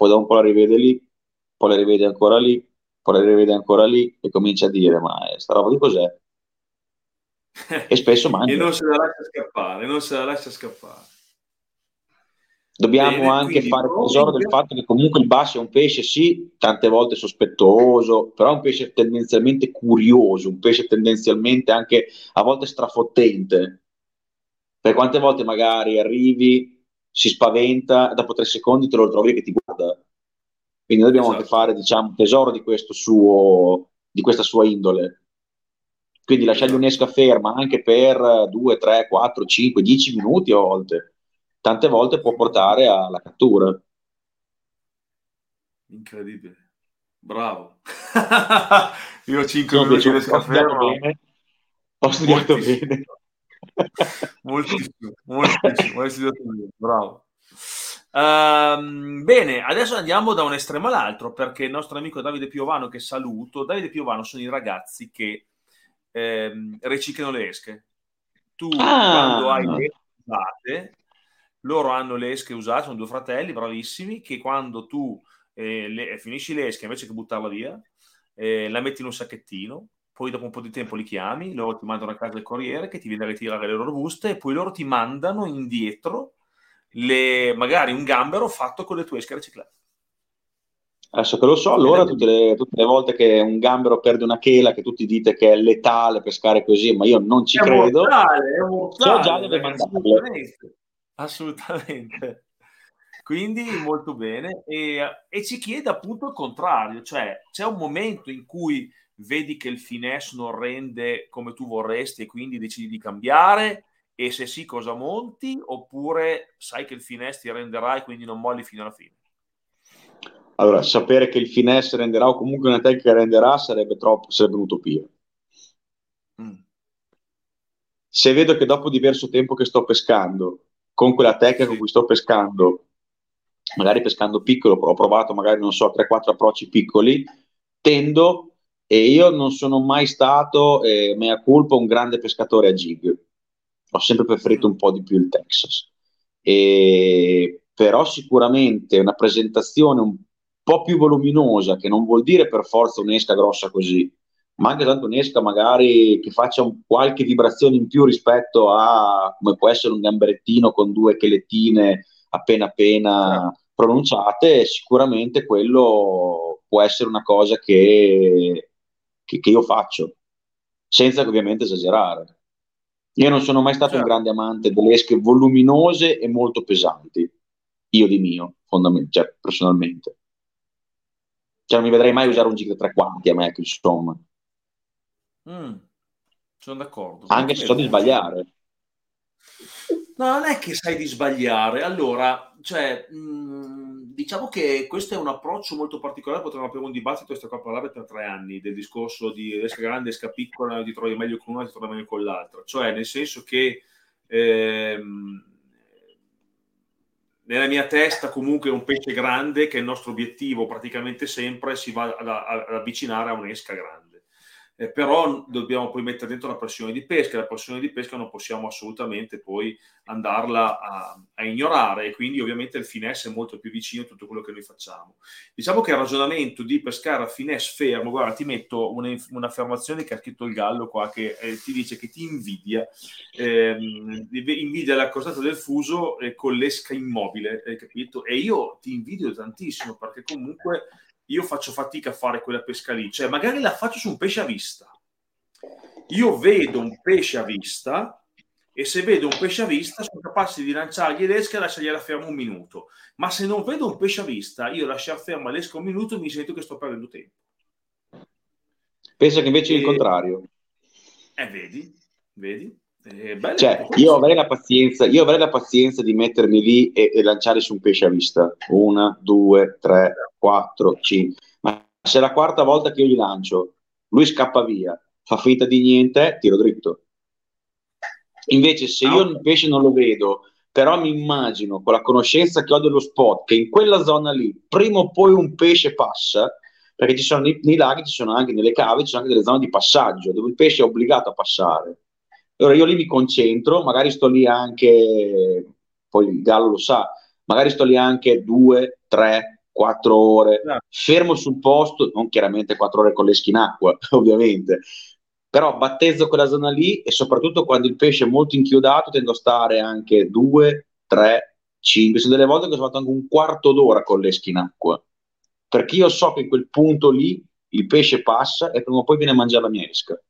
poi dopo un po' la rivede lì, poi la rivede ancora lì, poi la rivede ancora lì e comincia a dire ma eh, sta roba di cos'è? e spesso (laughs) mangia. e non se la lascia scappare, non se la lascia scappare. Dobbiamo Bene, anche fare tesoro del fatto che comunque il basso è un pesce, sì, tante volte sospettoso, però è un pesce tendenzialmente curioso, un pesce tendenzialmente anche a volte strafottente. Per quante volte magari arrivi, si spaventa, dopo tre secondi te lo trovi che ti guarda. Quindi noi dobbiamo esatto. anche fare, diciamo, tesoro di, questo suo, di questa sua indole. Quindi lasciargli un'esca ferma anche per 2, 3, 4, 5, 10 minuti a volte. Tante volte può portare alla cattura. Incredibile. Bravo. (laughs) Io ho 5 minuti di esca ferma. Ho studiato bene moltissimo, moltissimo, bravo. Um, bene, adesso andiamo da un estremo all'altro perché il nostro amico Davide Piovano, che saluto, Davide Piovano sono i ragazzi che ehm, riciclano le esche. Tu ah. quando hai le usate, loro hanno le esche usate, sono due fratelli bravissimi che quando tu eh, le, finisci le esche invece che buttarla via, eh, la metti in un sacchettino, poi dopo un po' di tempo li chiami, loro ti mandano a casa il corriere che ti viene a ritirare le loro buste e poi loro ti mandano indietro le, magari un gambero fatto con le tue esche riciclate. Adesso che lo so, allora tutte le, tutte le, volte che un gambero perde una chela, che tutti dite che è letale pescare così, ma io non ci è credo, mortale, è mortale, so già dove mandarle. Assolutamente. Quindi molto bene. E, e, ci chiede appunto il contrario, cioè c'è un momento in cui vedi che il finesse non rende come tu vorresti e quindi decidi di cambiare e se sì cosa monti oppure sai che il finesse ti renderà e quindi non molli fino alla fine? Allora, sapere che il finesse renderà o comunque una tecnica renderà sarebbe troppo, sarebbe un'utopia. Mm. Se vedo che dopo diverso tempo che sto pescando, con quella tecnica con cui sto pescando, magari pescando piccolo, ho provato magari, non so, 3-4 approcci piccoli, tendo, e io non sono mai stato, eh, mea culpa, un grande pescatore a jig ho sempre preferito un po' di più il Texas. E, però sicuramente una presentazione un po' più voluminosa, che non vuol dire per forza un'esca grossa così, ma anche tanto un'esca magari che faccia un, qualche vibrazione in più rispetto a come può essere un gamberettino con due chelettine appena appena pronunciate, sicuramente quello può essere una cosa che, che, che io faccio, senza ovviamente esagerare. Io non sono mai stato certo. un grande amante delle esche voluminose e molto pesanti, io di mio, fondament- cioè, personalmente. Cioè, non mi vedrei mai usare un gig da tre quarti a me, insomma. Mm, sono d'accordo. Anche se so di sbagliare. No, non è che sai di sbagliare. Allora, cioè, mh, mm, diciamo che questo è un approccio molto particolare. Potremmo aprire un dibattito e sto qua a parlare per tre anni del discorso di esca grande, esca piccola, ti trovi meglio con una, ti trovi meglio con l'altra. Cioè, nel senso che ehm, nella mia testa, comunque, un pesce grande che è il nostro obiettivo praticamente sempre si va ad, ad avvicinare a un'esca grande eh, però dobbiamo poi mettere dentro la pressione di pesca, la pressione di pesca non possiamo assolutamente poi andarla a, a, ignorare e quindi ovviamente il finesse è molto più vicino a tutto quello che noi facciamo. Diciamo che il ragionamento di pescare a finesse fermo, guarda ti metto una, un'affermazione che ha scritto il Gallo qua che eh, ti dice che ti invidia, ehm, invidia la costata del fuso eh, con l'esca immobile, capito? E io ti invidio tantissimo perché comunque io faccio fatica a fare quella pesca lì, cioè magari la faccio su un pesce a vista. Io vedo un pesce a vista e se vedo un pesce a vista sono capace di lanciargli l'esca e lasciargliela ferma un minuto. Ma se non vedo un pesce a vista, io lasciar ferma l'esca un minuto mi sento che sto perdendo tempo. Penso che invece e... il contrario. Eh, vedi, vedi? Cioè, io avrei, la pazienza, io avrei la pazienza di mettermi lì e, e, lanciare su un pesce a vista. Una, due, tre, quattro, cinque. Ma se è la quarta volta che io gli lancio, lui scappa via, fa finta di niente, tiro dritto. Invece, se io il pesce non lo vedo, però mi immagino con la conoscenza che ho dello spot che in quella zona lì prima o poi un pesce passa, perché ci sono nei, nei laghi, ci sono anche nelle cave, ci sono anche delle zone di passaggio dove il pesce è obbligato a passare allora io lì mi concentro, magari sto lì anche, poi il Gallo lo sa, magari sto lì anche due, tre, quattro ore, no. fermo sul posto, non chiaramente quattro ore con le in acqua, (laughs) ovviamente, però battezzo quella zona lì e soprattutto quando il pesce è molto inchiodato tendo a stare anche due, tre, cinque, sono delle volte che ho fatto anche un quarto d'ora con le in acqua, perché io so che in quel punto lì il pesce passa e prima o poi viene a mangiare la mia esca.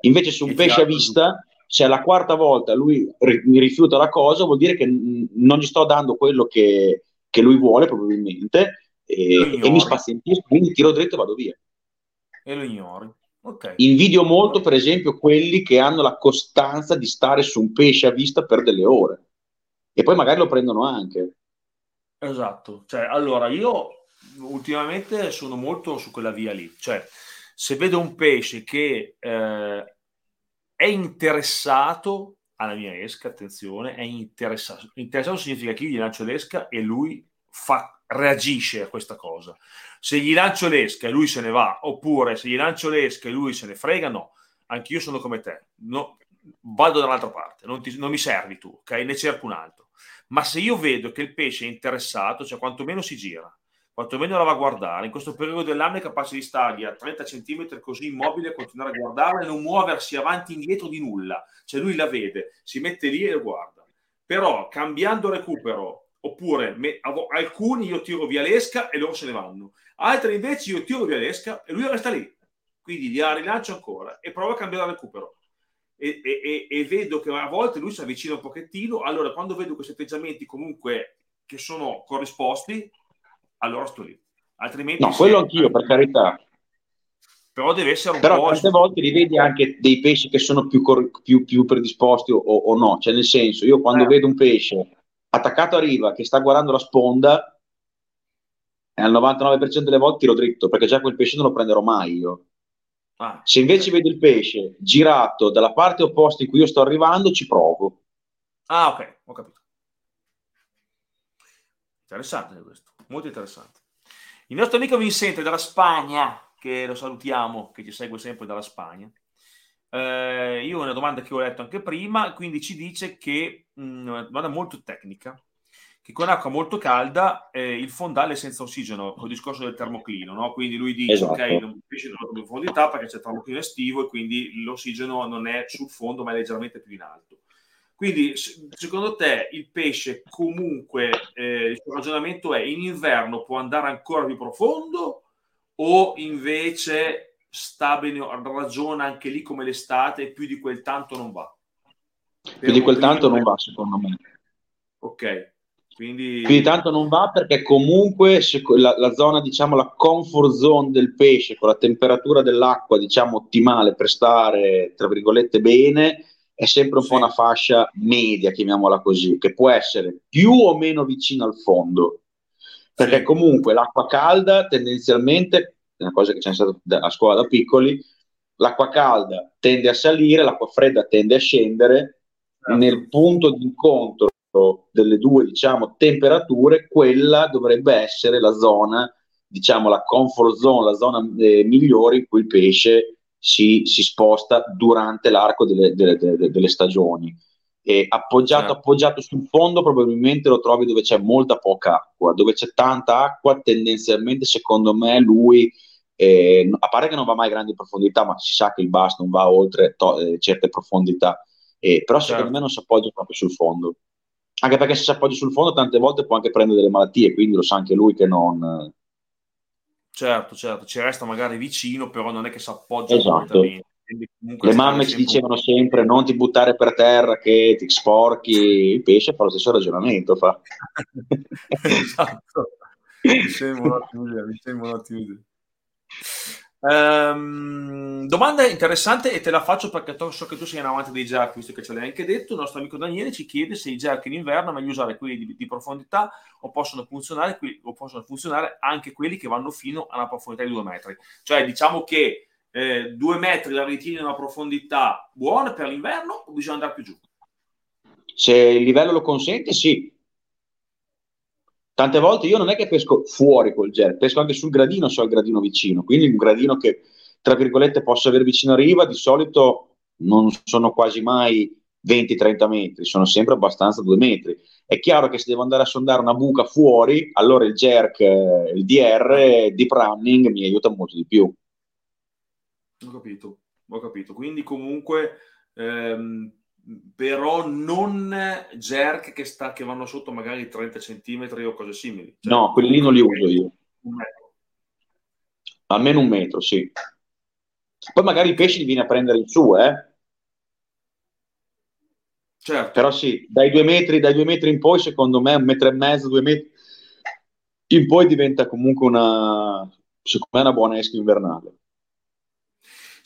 Invece su un pesce a vista, se alla quarta volta lui ri- mi rifiuta la cosa, vuol dire che n- non gli sto dando quello che, che lui vuole probabilmente e, e mi spazientisco, quindi tiro dritto e vado via. E lo ignori. Okay. Invidio molto, per esempio, quelli che hanno la costanza di stare su un pesce a vista per delle ore e poi magari lo prendono anche. Esatto, cioè, allora io ultimamente sono molto su quella via lì, cioè se vedo un pesce che eh, è interessato alla mia esca, attenzione, è interessato. Interessato significa che io gli lancio l'esca e lui fa, reagisce a questa cosa. Se gli lancio l'esca e lui se ne va, oppure se gli lancio l'esca e lui se ne frega, no. Anch'io sono come te. No, vado dall'altra parte, non, ti, non mi servi tu, ok? Ne cerco un altro. Ma se io vedo che il pesce è interessato, cioè quantomeno si gira, quantomeno la va a guardare, in questo periodo dell'anno è capace di stargli a 30 cm così immobile, continuare a guardarla e non muoversi avanti e indietro di nulla. Cioè lui la vede, si mette lì e guarda. Però cambiando recupero, oppure me, alcuni io tiro via l'esca e loro se ne vanno, altri invece io tiro via l'esca e lui resta lì. Quindi gli rilancio ancora e prova a cambiare recupero e, e, e, vedo che a volte lui si avvicina un pochettino, allora quando vedo questi atteggiamenti comunque che sono corrisposti, allora sto lì. Altrimenti... No, quello anch'io, per carità. Però deve essere un Però po'... tante volte li vedi anche dei pesci che sono più, più, più predisposti o, o, no. Cioè nel senso, io quando eh. vedo un pesce attaccato a riva che sta guardando la sponda, al 99% delle volte tiro dritto, perché già quel pesce non lo prenderò mai io. Ah, Se invece vedo il pesce girato dalla parte opposta in cui io sto arrivando, ci provo. Ah, ok, ho capito. Interessante questo, molto interessante. Il nostro amico Vincente dalla Spagna, che lo salutiamo, che ci segue sempre dalla Spagna. Eh, io ho una domanda che ho letto anche prima, quindi ci dice che, mh, mm, una domanda molto tecnica, che con acqua molto calda eh, il fondale è senza ossigeno, con il discorso del termoclino, no? quindi lui dice esatto. ok, non pesce in profondità perché c'è il termoclino estivo e quindi l'ossigeno non è sul fondo ma è leggermente più in alto. Quindi secondo te il pesce comunque, eh, il suo ragionamento è in inverno può andare ancora più profondo o invece sta bene, ragiona anche lì come l'estate e più di quel tanto non va? Più di quel tanto non va secondo me. Ok, quindi... Quindi tanto non va perché comunque la, la, zona, diciamo, la comfort zone del pesce con la temperatura dell'acqua, diciamo, ottimale per stare, tra virgolette, bene, è sempre un po' una fascia media, chiamiamola così, che può essere più o meno vicina al fondo. Perché comunque l'acqua calda tendenzialmente, è una cosa che c'è stata a scuola da piccoli, l'acqua calda tende a salire, l'acqua fredda tende a scendere, certo. nel punto di incontro delle due diciamo, temperature, quella dovrebbe essere la zona, diciamo la comfort zone, la zona eh, migliore in cui il pesce si, si sposta durante l'arco delle, delle, delle, delle stagioni. E appoggiato, certo. appoggiato sul fondo probabilmente lo trovi dove c'è molta poca acqua, dove c'è tanta acqua tendenzialmente secondo me lui eh, a parte che non va mai a grandi profondità, ma si sa che il bass non va oltre to- eh, certe profondità, eh, però secondo certo. me non si appoggia proprio sul fondo anche perché se si appoggia sul fondo tante volte può anche prendere delle malattie, quindi lo sa anche lui che non... Certo, certo, ci resta magari vicino, però non è che si appoggia esatto. Le mamme ci dicevano sempre non ti buttare per terra che ti sporchi, il pesce fa lo stesso ragionamento. Fa. (laughs) esatto, mi sembra un'ottima idea, mi sembra un'ottima idea. Um, domanda interessante e te la faccio perché so che tu sei in avanti dei jerk, visto che ce l'hai anche detto. Il nostro amico Daniele ci chiede se i jerk in inverno è meglio usare quelli di, di profondità o possono, funzionare, o possono funzionare anche quelli che vanno fino a una profondità di due metri. Cioè, diciamo che eh, metri la ritieni una profondità buona per l'inverno o bisogna andare più giù? Se il livello lo consente, sì. Tante volte io non è che pesco fuori col gel, pesco anche sul gradino se ho il gradino vicino, quindi un gradino che tra virgolette posso avere vicino a riva, di solito non sono quasi mai 20-30 metri, sono sempre abbastanza 2 metri. È chiaro che se devo andare a sondare una buca fuori, allora il jerk, il DR, deep running mi aiuta molto di più. Ho capito, ho capito. Quindi comunque ehm, però non jerk che, sta, che vanno sotto magari 30 cm o cose simili. Cioè, no, quelli non li uso io. Almeno un metro, sì. Poi magari i pesci li vieni a prendere in su, eh? Certo. Però sì, dai due, metri, dai due metri in poi, secondo me, un metro e mezzo, due metri in poi diventa comunque una, secondo me, una buona esca invernale.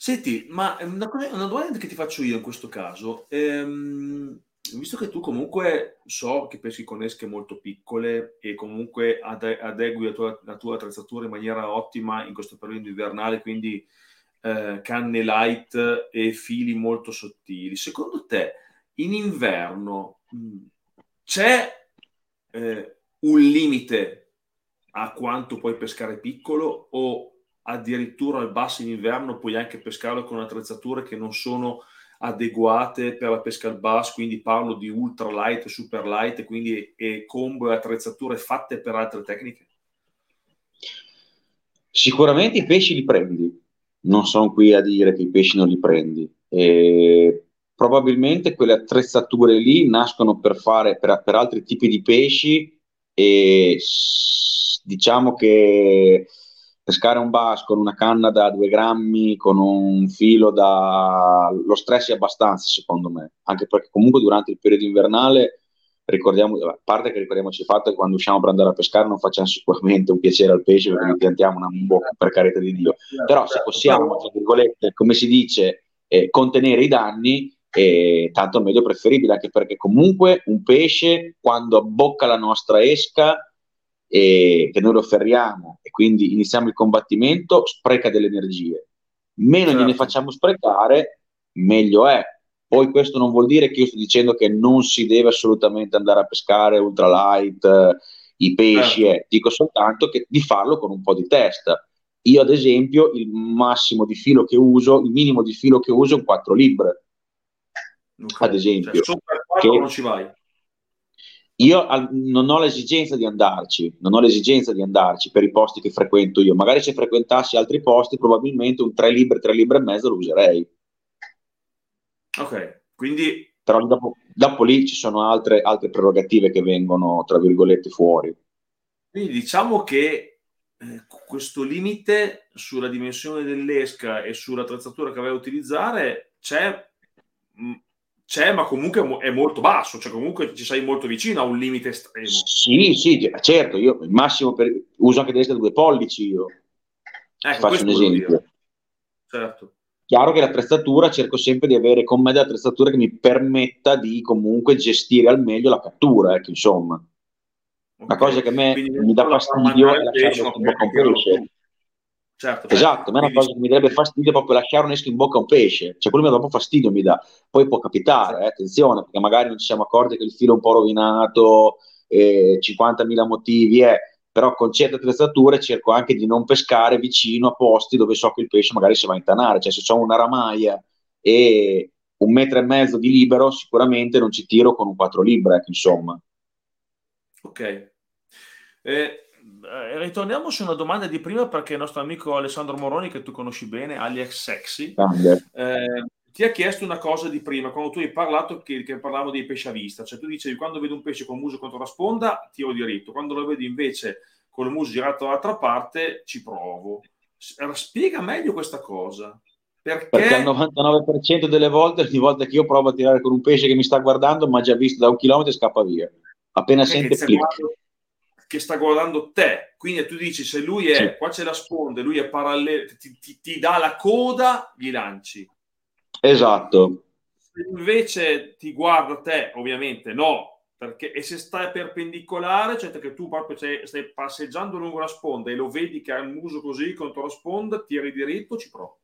Senti, ma una, una domanda che ti faccio io in questo caso, ehm, visto che tu comunque so che peschi con esche molto piccole e comunque ade- adegui la tua, la tua, attrezzatura in maniera ottima in questo periodo invernale, quindi eh, canne light e fili molto sottili, secondo te in inverno mm, c'è eh, un limite a quanto puoi pescare piccolo o addirittura al basso in inverno puoi anche pescarlo con attrezzature che non sono adeguate per la pesca al bass, quindi parlo di ultra light, super light, quindi e combo e attrezzature fatte per altre tecniche? Sicuramente i pesci li prendi, non sono qui a dire che i pesci non li prendi. E probabilmente quelle attrezzature lì nascono per fare per, per altri tipi di pesci e diciamo che pescare un bass con una canna da 2 grammi, con un filo da... lo stress è abbastanza secondo me, anche perché comunque durante il periodo invernale ricordiamo, a parte che ricordiamoci il fatto che quando usciamo per andare a pescare non facciamo (laughs) sicuramente un piacere al pesce perché gli piantiamo una bocca per carità di Dio, però se possiamo, tra virgolette, come si dice, eh, contenere i danni, eh, tanto meglio preferibile, anche perché comunque un pesce quando abbocca la nostra esca e che noi lo ferriamo e quindi iniziamo il combattimento, spreca delle energie. Meno certo. gliene facciamo sprecare, meglio è. Poi questo non vuol dire che io sto dicendo che non si deve assolutamente andare a pescare ultralight, eh, i pesci, certo. eh. dico soltanto che di farlo con un po' di testa. Io ad esempio il massimo di filo che uso, il minimo di filo che uso è un 4 libre. Okay. Ad esempio. Cioè, sopra 4 che... non ci vai io al, non ho l'esigenza di andarci, non ho l'esigenza di andarci per i posti che frequento io. Magari se frequentassi altri posti, probabilmente un 3 libri, 3 libri e mezzo lo userei. Ok, quindi... Però dopo, dopo lì ci sono altre, altre, prerogative che vengono, tra virgolette, fuori. Quindi diciamo che eh, questo limite sulla dimensione dell'esca e sull'attrezzatura che vai a utilizzare c'è mh, c'è, ma comunque è molto basso, cioè comunque ci sei molto vicino a un limite estremo. Sì, sì, certo, io il massimo per, uso anche destra due pollici io. Ecco, faccio un esempio. Certo. Chiaro che l'attrezzatura cerco sempre di avere con me dell'attrezzatura che mi permetta di comunque gestire al meglio la cattura, ecco, insomma. Okay. La cosa che a me Quindi mi dà fastidio è lasciare po' con pesce. Certo, esatto, a me è una cosa che mi darebbe fastidio proprio lasciare un esco in bocca a un pesce, cioè quello mi dà proprio fastidio, mi dà. Poi può capitare, eh, attenzione, perché magari non ci siamo accorti che il filo è un po' rovinato, eh, 50.000 motivi, eh, però con certe attrezzature cerco anche di non pescare vicino a posti dove so che il pesce magari si va a intanare, cioè se ho una ramaia e un metro e mezzo di libero, sicuramente non ci tiro con un 4 libre, insomma. Ok. Eh, eh, ritorniamo su una domanda di prima perché il nostro amico Alessandro Moroni, che tu conosci bene, alias Sexy, eh, ti ha chiesto una cosa di prima, quando tu hai parlato che, che parlavo dei pesci a vista, cioè tu dicevi quando vedo un pesce con il muso contro la sponda tiro diritto, quando lo vedi invece con il muso girato dall'altra parte ci provo. Spiega meglio questa cosa. Perché... perché il 99% delle volte, ogni volta che io provo a tirare con un pesce che mi sta guardando, ma già visto da un chilometro scappa via. Appena perché sente clic che sta guardando te. Quindi tu dici se lui è, sì. qua c'è la sponda, lui è parallelo, ti, ti, ti, dà la coda, gli lanci. Esatto. Se invece ti guarda te, ovviamente no, perché e se stai perpendicolare, cioè che tu proprio stai, stai passeggiando lungo la sponda e lo vedi che ha il muso così contro la sponda, tiri diritto, ci provo.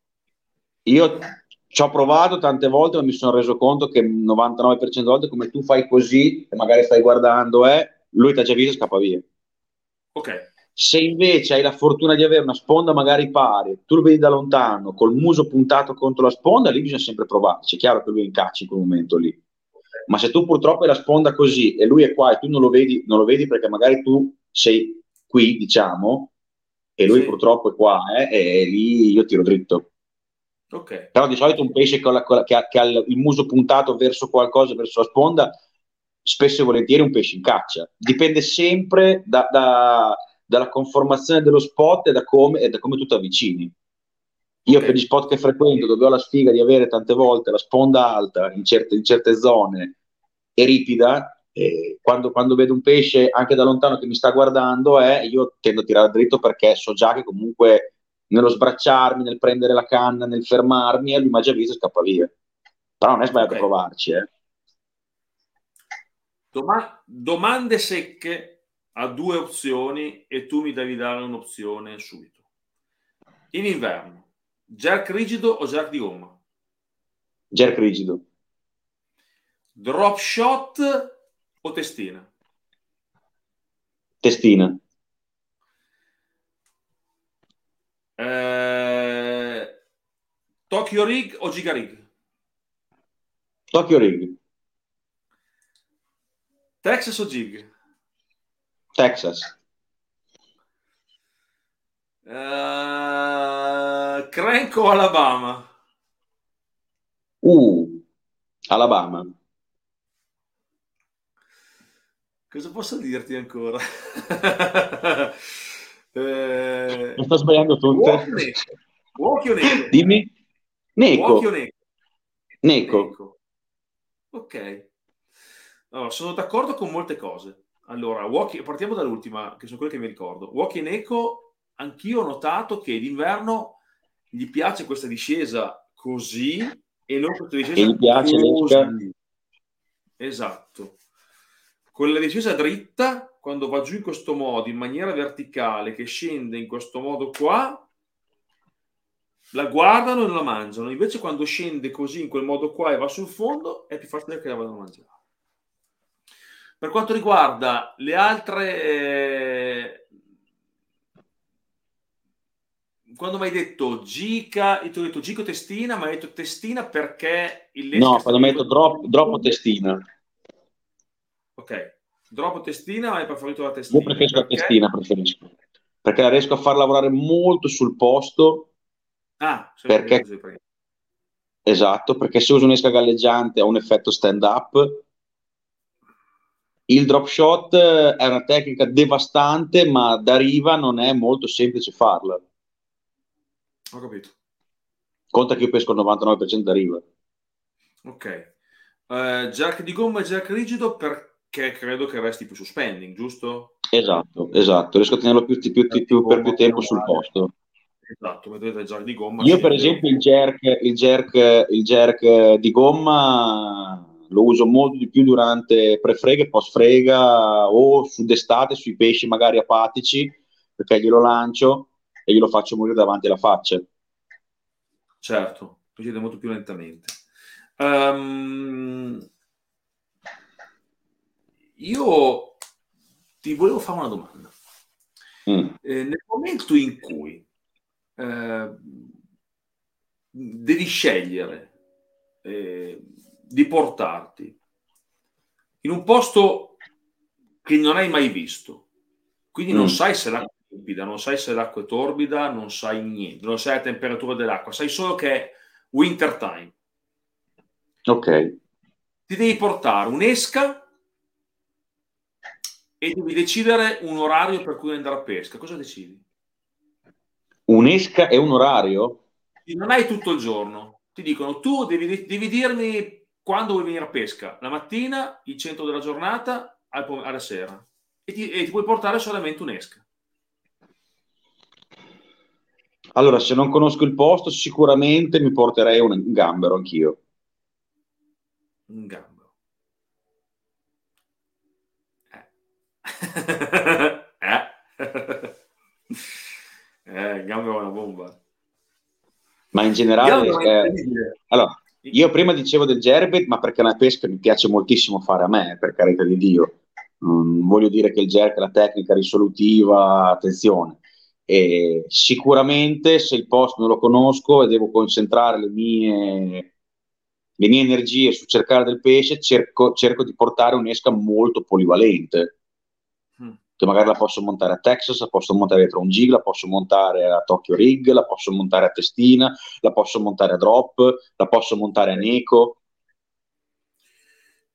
Io ci ho provato tante volte, ma mi sono reso conto che il 99% delle volte come tu fai così e magari stai guardando, eh, lui ti ha già visto e scappa via. Ok. Se invece hai la fortuna di avere una sponda magari pari, tu lo vedi da lontano, col muso puntato contro la sponda, lì bisogna sempre provarci. È chiaro che lui incaccia in quel momento lì. Ma se tu purtroppo hai la sponda così e lui è qua e tu non lo vedi, non lo vedi perché magari tu sei qui, diciamo, e lui sì. purtroppo è qua, eh, e lì io tiro dritto. Okay. Però di solito un pesce con la, con la, che, ha, che, ha, il muso puntato verso qualcosa, verso la sponda, spesso e volentieri un pesce in caccia. Dipende sempre da, da, dalla conformazione dello spot e da come, e da come tu ti avvicini. Io per gli spot che frequento, dove ho la sfiga di avere tante volte la sponda alta in certe, in certe zone e ripida, eh, quando, quando, vedo un pesce anche da lontano che mi sta guardando, eh, io tendo a tirare dritto perché so già che comunque nello sbracciarmi, nel prendere la canna, nel fermarmi, eh, lui mi ha già visto e scappa via. Però non è sbagliato okay. provarci, eh. Doma- domande secche a due opzioni e tu mi devi dare un'opzione subito. In inverno, jerk rigido o jerk di gomma? Jerk rigido. Drop shot o testina? Testina. Eh, Tokyo Rig o Giga Rig? Tokyo Rig. Texas o Gig? Texas. Uh, Crank o Alabama? Uh, Alabama. Cosa posso dirti ancora? (laughs) eh, Mi sto sbagliando tutte. Walkie o Neco? Dimmi. Neco? Neco. Neco. Ok. Allora, sono d'accordo con molte cose. Allora, Walkie, partiamo dall'ultima, che sono quelle che mi ricordo. Walkie Neco, anch'io ho notato che d'inverno gli piace questa discesa così e non questa discesa E gli piace così. Esatto. Quella discesa dritta, quando va giù in questo modo, in maniera verticale, che scende in questo modo qua, la guardano e non la mangiano. Invece quando scende così, in quel modo qua, e va sul fondo, è più facile che la vadano a mangiare. Per quanto riguarda le altre... Eh, quando mi hai detto Gica, ti ho detto Gico testina, ma hai detto testina perché il No, quando mi hai detto drop, drop testina. Ok, drop testina, ma hai preferito la testina? Io preferisco perché? la testina, preferisco. Perché la riesco a far lavorare molto sul posto. Ah, perché... Esatto, perché se uso un'esca galleggiante ha un effetto stand up. Il drop shot è una tecnica devastante, ma da riva non è molto semplice farla. Ho capito. Conta che io pesco il 99% da riva. Ok. Uh, jack di gomma e jack rigido perché credo che resti più su spending, giusto? Esatto, esatto. Riesco a tenerlo più, più, più, per più tempo sul posto. Esatto, vedete il jack di gomma. Io per esempio il jerk, il, jerk, il jerk di gomma lo uso molto di più durante pre-frega e post-frega o su d'estate sui pesci magari apatici perché glielo lancio e glielo faccio morire davanti alla faccia. Certo, procede molto più lentamente. Um, io ti volevo fare una domanda. Mm. Eh, nel momento in cui eh, devi scegliere eh, di portarti in un posto che non hai mai visto, quindi non mm. sai se l'acqua è limpida, non sai se l'acqua è torbida, non sai niente, non sai la temperatura dell'acqua, sai solo che è winter time. Ok. Ti devi portare un'esca e devi decidere un orario per cui andare a pesca. Cosa decidi? Un'esca e un orario? Non hai tutto il giorno. Ti dicono, tu devi, devi dirmi quando vuoi venire a pesca. La mattina, il centro della giornata, alla sera. E ti, e ti puoi portare solamente un'esca. Allora, se non conosco il posto, sicuramente mi porterei un gambero anch'io. Un gambero. Eh. (laughs) eh. (laughs) eh, il gambero è una bomba. Ma in generale... Eh, allora, io prima dicevo del gerbet, ma perché la pesca mi piace moltissimo fare a me, per carità di Dio. Non voglio dire che il jerk è la tecnica risolutiva, attenzione. E sicuramente se il posto non lo conosco e devo concentrare le mie, le mie energie su cercare del pesce, cerco, cerco di portare un'esca molto polivalente. Che magari la posso montare a Texas, la posso montare dietro un jig, la posso montare a Tokyo Rig, la posso montare a testina, la posso montare a drop, la posso montare a Neco.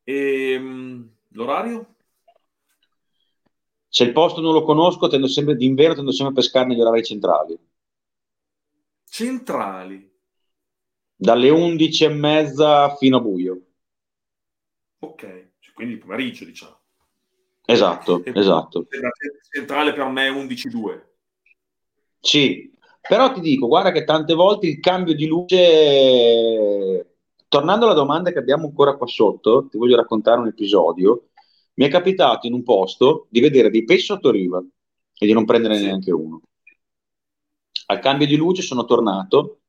E, um, l'orario? Se il posto non lo conosco, tendo sempre d'inverno, tendo sempre a pescare negli orari centrali. Centrali? Dalle 11 e mezza fino a buio. Ok, quindi pomeriggio diciamo. Esatto, e esatto. Centrale per me è 11-2. Sì, però ti dico, guarda che tante volte il cambio di luce... Tornando alla domanda che abbiamo ancora qua sotto, ti voglio raccontare un episodio mi è capitato in un posto di vedere dei pesci sotto riva e di non prendere sì. neanche uno. Al cambio di luce sono tornato,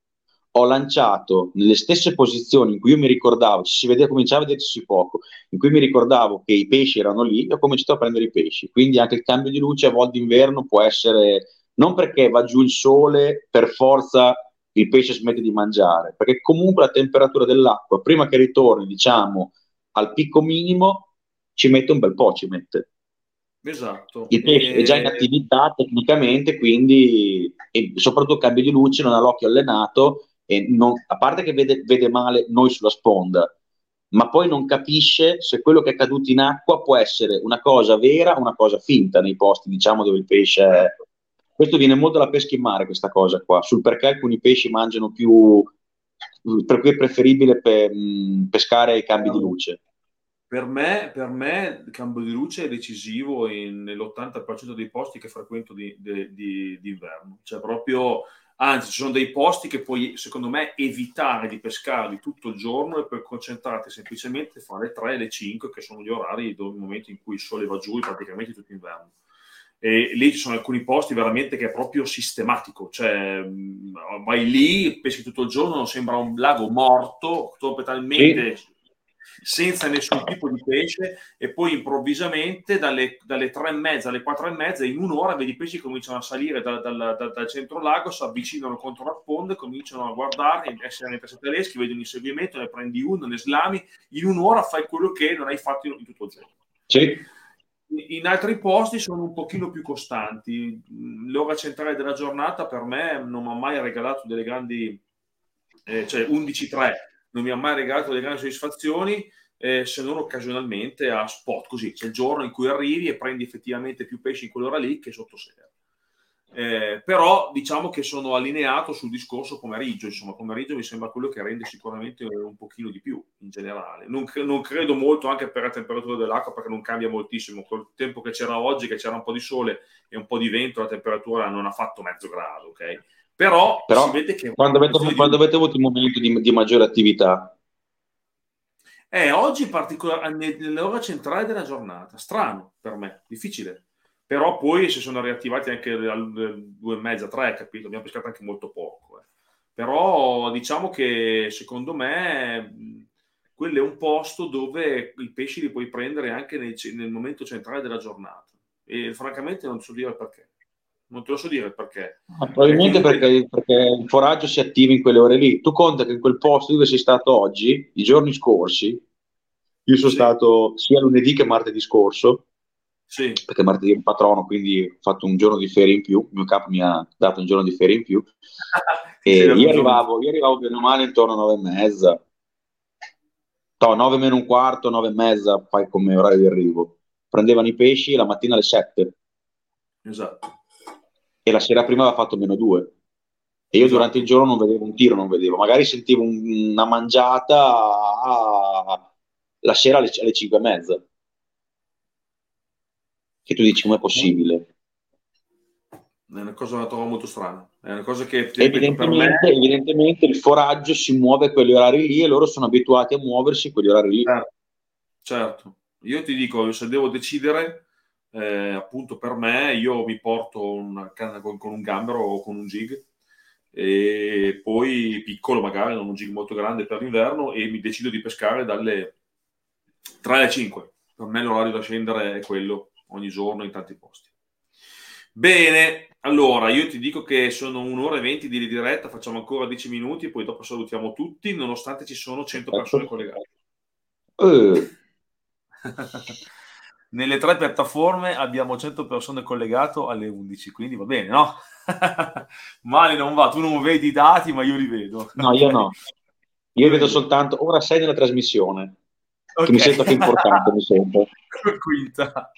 ho lanciato nelle stesse posizioni in cui io mi ricordavo, ci si vedeva, cominciava a vedersi poco, in cui mi ricordavo che i pesci erano lì, ho cominciato a prendere i pesci. Quindi anche il cambio di luce a volte d'inverno può essere, non perché va giù il sole, per forza il pesce smette di mangiare, perché comunque la temperatura dell'acqua, prima che ritorni, diciamo, al picco minimo, ci mette un bel po', ci mette. Esatto. Il pesce e... è già in attività tecnicamente, quindi e soprattutto cambio di luce, non ha l'occhio allenato e non, a parte che vede, vede male noi sulla sponda, ma poi non capisce se quello che è caduto in acqua può essere una cosa vera o una cosa finta nei posti, diciamo, dove il pesce è. Questo viene molto dalla pesca in mare, questa cosa qua, sul perché alcuni pesci mangiano più, per cui è preferibile pe, pescare ai cambi di luce. Per me, per me, cambio di luce è decisivo in, nell'80% dei posti che frequento di, di, di, di inverno. Cioè, proprio Anzi, ci sono dei posti che puoi, secondo me, evitare di pescarli tutto il giorno e per concentrarti semplicemente fra le 3 e le 5, che sono gli orari, il momento in cui il sole va giù praticamente tutto inverno. E lì ci sono alcuni posti veramente che è proprio sistematico, cioè vai lì, peschi tutto il giorno, sembra un lago morto, totalmente sì senza nessun tipo di pesce e poi improvvisamente dalle, dalle tre e mezza alle quattro e mezza in un'ora vedi i pesci cominciano a salire da, da, da, dal centro lago, si avvicinano contro la sponda, cominciano a guardare, essere tedeschi, vedi un inseguimento, ne prendi uno, ne slami, in un'ora fai quello che non hai fatto in, in tutto il giorno. Sì. In altri posti sono un pochino più costanti. L'ora centrale della giornata per me non mi ha mai regalato delle grandi, eh, cioè 11-3 non mi ha mai regalato delle grandi soddisfazioni eh, se non occasionalmente a spot, così c'è il giorno in cui arrivi e prendi effettivamente più pesci in quell'ora lì che sotto sera. Eh, però diciamo che sono allineato sul discorso pomeriggio, insomma pomeriggio mi sembra quello che rende sicuramente un pochino di più in generale. Non, cre- non credo molto anche per la temperatura dell'acqua perché non cambia moltissimo, col tempo che c'era oggi, che c'era un po' di sole e un po' di vento, la temperatura non ha fatto mezzo grado, ok? Però, Però. Quando avete, quando avete avuto il momento di, di maggiore attività? Eh, oggi in particolare nell'ora centrale della giornata, strano per me, difficile. Però poi si sono riattivati anche alle due e mezza, tre, capito? Abbiamo pescato anche molto poco. Eh. Però diciamo che secondo me quello è un posto dove i pesci li puoi prendere anche nel, nel momento centrale della giornata. E francamente non so dire perché non te lo so dire perché. Ah, probabilmente perché, perché, il foraggio si attiva in quelle ore lì. Tu conta che in quel posto dove sei stato oggi, i giorni scorsi, io sono sì. stato sia lunedì che martedì scorso, sì. perché martedì è un patrono, quindi ho fatto un giorno di ferie in più, il mio capo mi ha dato un giorno di ferie in più, (laughs) e io arrivavo, io arrivavo bene o male intorno a nove e mezza, no, nove meno un quarto, nove e mezza, fai come orario di arrivo. Prendevano i pesci la mattina alle sette. Esatto e la sera prima aveva fatto meno due. E io durante il giorno non vedevo un tiro, non vedevo. Magari sentivo un, una mangiata a, la sera alle, alle 5 e mezza. Che tu dici, come è possibile? È una cosa la trovo molto strana. È una cosa che evidentemente, me... evidentemente il foraggio si muove a quegli orari lì e loro sono abituati a muoversi a quegli orari lì. Certo. certo. Io ti dico, se devo decidere, eh, appunto per me io mi porto canna con, un gambero o con un jig e poi piccolo magari, non un jig molto grande per l'inverno e mi decido di pescare dalle 3 alle 5. Per me l'orario da scendere è quello ogni giorno in tanti posti. Bene, allora io ti dico che sono un'ora e venti di diretta, facciamo ancora 10 minuti, poi dopo salutiamo tutti, nonostante ci sono 100 persone collegate. Uh. (laughs) nelle tre piattaforme abbiamo 100 persone collegate alle 11, quindi va bene, no? (laughs) Male non va, tu non vedi i dati, ma io li vedo. No, io no. (laughs) Io vedo soltanto, ora sei nella trasmissione, okay. che mi sento che importante, mi sento. (laughs) Quinta.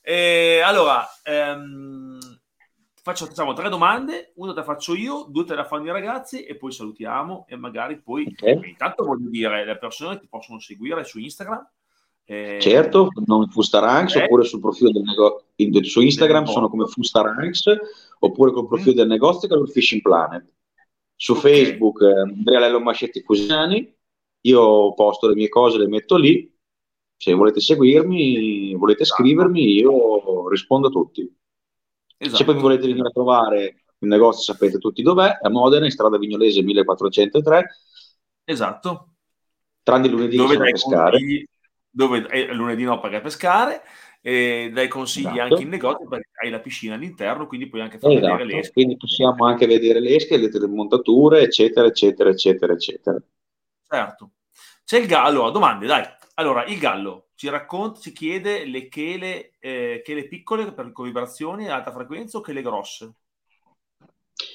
E, allora, ehm, faccio, facciamo tre domande, una te la faccio io, due te la fanno i ragazzi e poi salutiamo e magari poi... Okay. Intanto voglio dire, le persone ti possono seguire su Instagram, eh, certo, non Fustaranks, eh, oppure sul profilo del negozio su Instagram sono come Fustaranks, oppure col profilo mm. del negozio che è il Fishing Planet. Su okay. Facebook eh, Andrea Lello Mascetti Fusiani, io posto le mie cose, le metto lì. Se volete seguirmi, volete esatto. scrivermi, io rispondo a tutti. Esatto. Se poi mi volete venire a trovare il negozio sapete tutti dov'è, a Modena, in strada Vignolese 1403. Esatto. Tranne lunedì dove dai pescare. Dove eh, lunedì no perché pescare, e dai consigli esatto. anche in negozio perché hai la piscina all'interno, quindi puoi anche far esatto. vedere le esche. Quindi possiamo anche vedere le esche, le telemontature, eccetera, eccetera, eccetera, eccetera. Certo. C'è il gallo, domande, dai. Allora, il gallo ci racconta, ci chiede le chele, eh, chele piccole per vibrazioni a alta frequenza o chele grosse?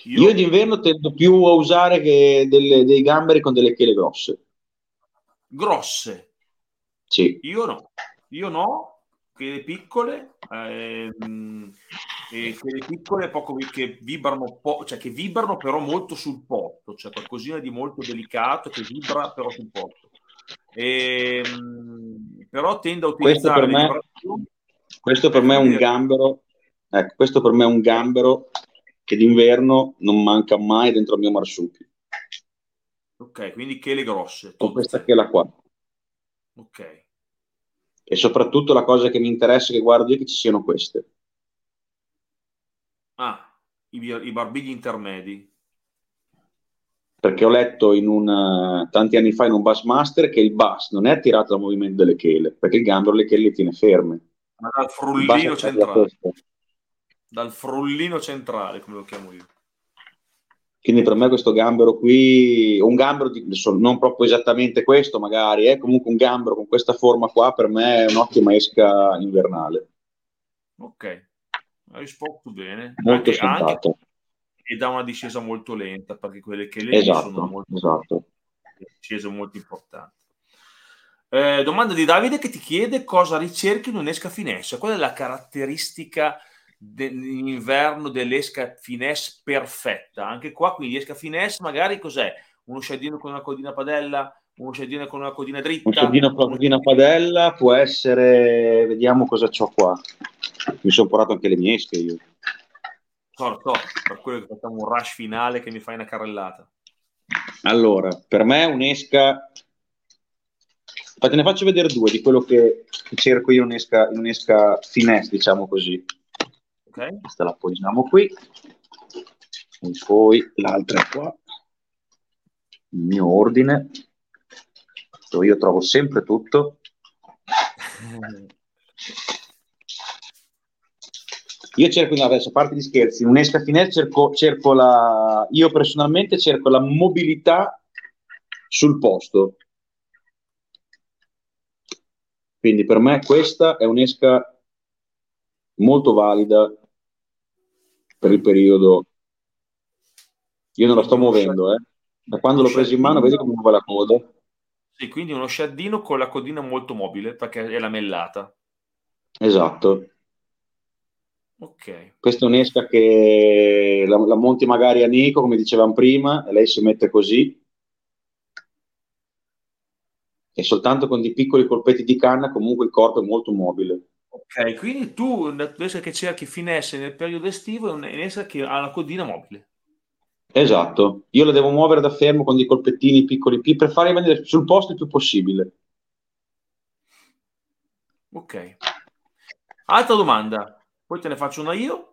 Io, Io d'inverno tendo più a usare delle, dei gamberi con delle chele grosse. Grosse? Sì. Io no. Io no, chele piccole, ehm, e quelle piccole poco che vibrano, po- cioè che vibrano però molto sul porto, cioè qualcosina di molto delicato che vibra però sul porto. Ehm, però tendo a utilizzare questo per me, questo per me è un gambero ecco, questo per me è un gambero che d'inverno non manca mai dentro il mio marsupio ok quindi chele grosse con questa chela qua ok e soprattutto la cosa che mi interessa che guardo io è che ci siano queste ah i, i barbigli intermedi perché ho letto un, tanti anni fa in un Bassmaster che il bass non è attirato dal movimento delle chele, perché il gambero le chele le tiene ferme. Ma dal frullino centrale. Dal frullino centrale, come lo chiamo io. Quindi per me questo gambero qui, un gambero di, non proprio esattamente questo magari, è comunque un gambero con questa forma qua, per me è un'ottima esca invernale. Ok, hai risposto bene. Molto anche, anche, e dà una discesa molto lenta perché quelle che le esatto, sono molto esatto. discese molto importanti. Eh, domanda di Davide che ti chiede cosa ricerchi in un'esca finesse. Qual è la caratteristica dell'inverno dell'esca finesse perfetta? Anche qua, quindi esca finesse magari cos'è? Uno scedino con una codina padella, uno scedino con una codina dritta? Un scedino con una codina padella può essere, vediamo cosa ho qua. Mi sono portato anche le mie esche io. So, per quello che facciamo un rush finale che mi fai una carrellata. Allora, per me un'esca... Infatti ne faccio vedere due di quello che, che cerco io in un'esca, in un'esca finesse, diciamo così. Questa la appoggiamo qui. E poi l'altra qua. Il mio ordine. Io trovo sempre tutto. Io cerco, adesso a parte di scherzi, in un'esca finale cerco, cerco la, io personalmente cerco la mobilità sul posto. Quindi per me questa è un'esca molto valida per il periodo. Io non la sto muovendo, eh. Da quando l'ho preso in mano, vedi come muove la coda. Sì, quindi uno sciaddino con la codina molto mobile perché è lamellata. Esatto. Ok. Questa è un'esca che la, la, monti magari a Nico, come dicevamo prima, e lei si mette così. E soltanto con dei piccoli colpetti di canna comunque il corpo è molto mobile. Ok, quindi tu un'esca che cerchi finesse nel periodo estivo è un'esca che ha la codina mobile. Esatto, io la devo muovere da fermo con dei colpettini piccoli per farli venire sul posto il più possibile. Ok. Altra domanda. Poi te ne faccio una io.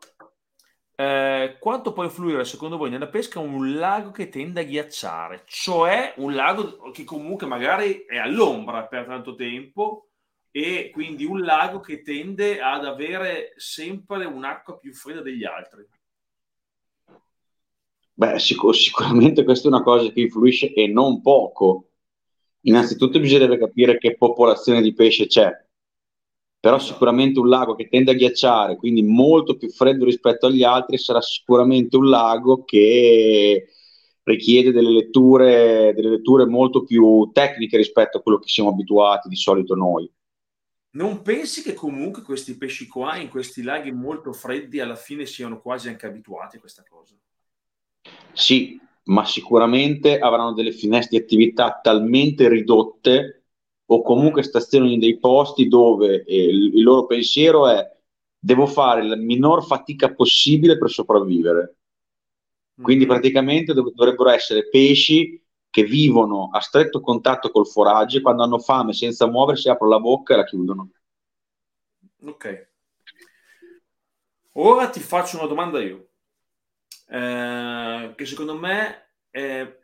Eh, quanto può influire secondo voi nella pesca un lago che tende a ghiacciare? Cioè un lago che comunque magari è all'ombra per tanto tempo e quindi un lago che tende ad avere sempre un'acqua più fredda degli altri. Beh, sicur- sicuramente questa è una cosa che influisce e non poco. Innanzitutto bisognerebbe capire che popolazione di pesce c'è però sicuramente un lago che tende a ghiacciare, quindi molto più freddo rispetto agli altri, sarà sicuramente un lago che richiede delle letture, delle letture molto più tecniche rispetto a quello che siamo abituati di solito noi. Non pensi che comunque questi pesci qua in questi laghi molto freddi alla fine siano quasi anche abituati a questa cosa? Sì, ma sicuramente avranno delle finestre di attività talmente ridotte o comunque stazionano in dei posti dove eh, il, loro pensiero è devo fare la minor fatica possibile per sopravvivere. Quindi mm-hmm. praticamente dov- dovrebbero essere pesci che vivono a stretto contatto col foraggio e quando hanno fame senza muoversi aprono la bocca e la chiudono. Ok. Ora ti faccio una domanda io. eh, che secondo me è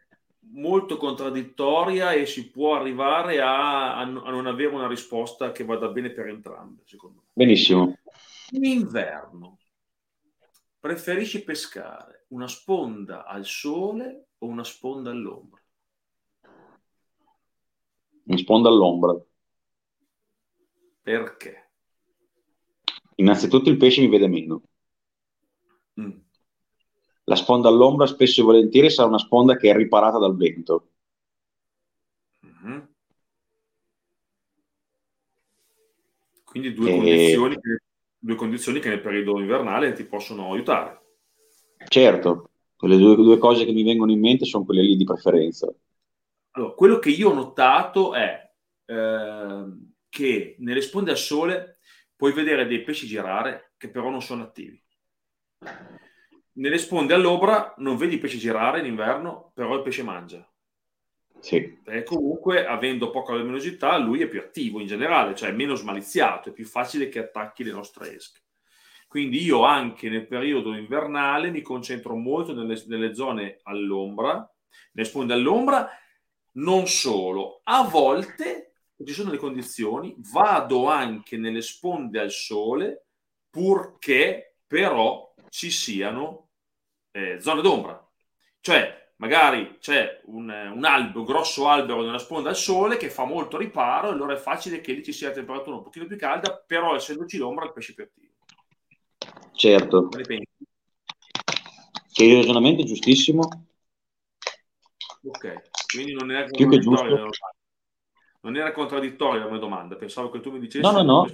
molto contraddittoria e si può arrivare a, a, non avere una risposta che vada bene per entrambe, secondo me. Benissimo. In inverno preferisci pescare una sponda al sole o una sponda all'ombra? Una sponda all'ombra. Perché? Innanzitutto il pesce mi vede meno. Mm la sponda all'ombra spesso e volentieri sarà una sponda che è riparata dal vento. Mm-hmm. Quindi due, e... condizioni che, due, condizioni che, nel periodo invernale ti possono aiutare. Certo, le due, due, cose che mi vengono in mente sono quelle lì di preferenza. Allora, quello che io ho notato è eh, che nelle sponde al sole puoi vedere dei pesci girare che però non sono attivi nelle sponde all'obra non vedi il pesce girare in inverno, però il pesce mangia. Sì. E comunque, avendo poca luminosità, lui è più attivo in generale, cioè è meno smaliziato, è più facile che attacchi le nostre esche. Quindi io anche nel periodo invernale mi concentro molto nelle, nelle zone all'ombra, nelle sponde all'ombra, non solo, a volte ci sono le condizioni, vado anche nelle sponde al sole, purché però ci siano eh, zone d'ombra. Cioè, magari c'è un, un albero, un grosso albero nella sponda al sole che fa molto riparo, allora è facile che lì ci sia la temperatura un pochino più calda, però essendoci l'ombra il pesce più attivo. Certo. Che il ragionamento è giustissimo. Ok, quindi non era contraddittorio, non era contraddittoria la mia domanda, pensavo che tu mi dicessi... No, no, no.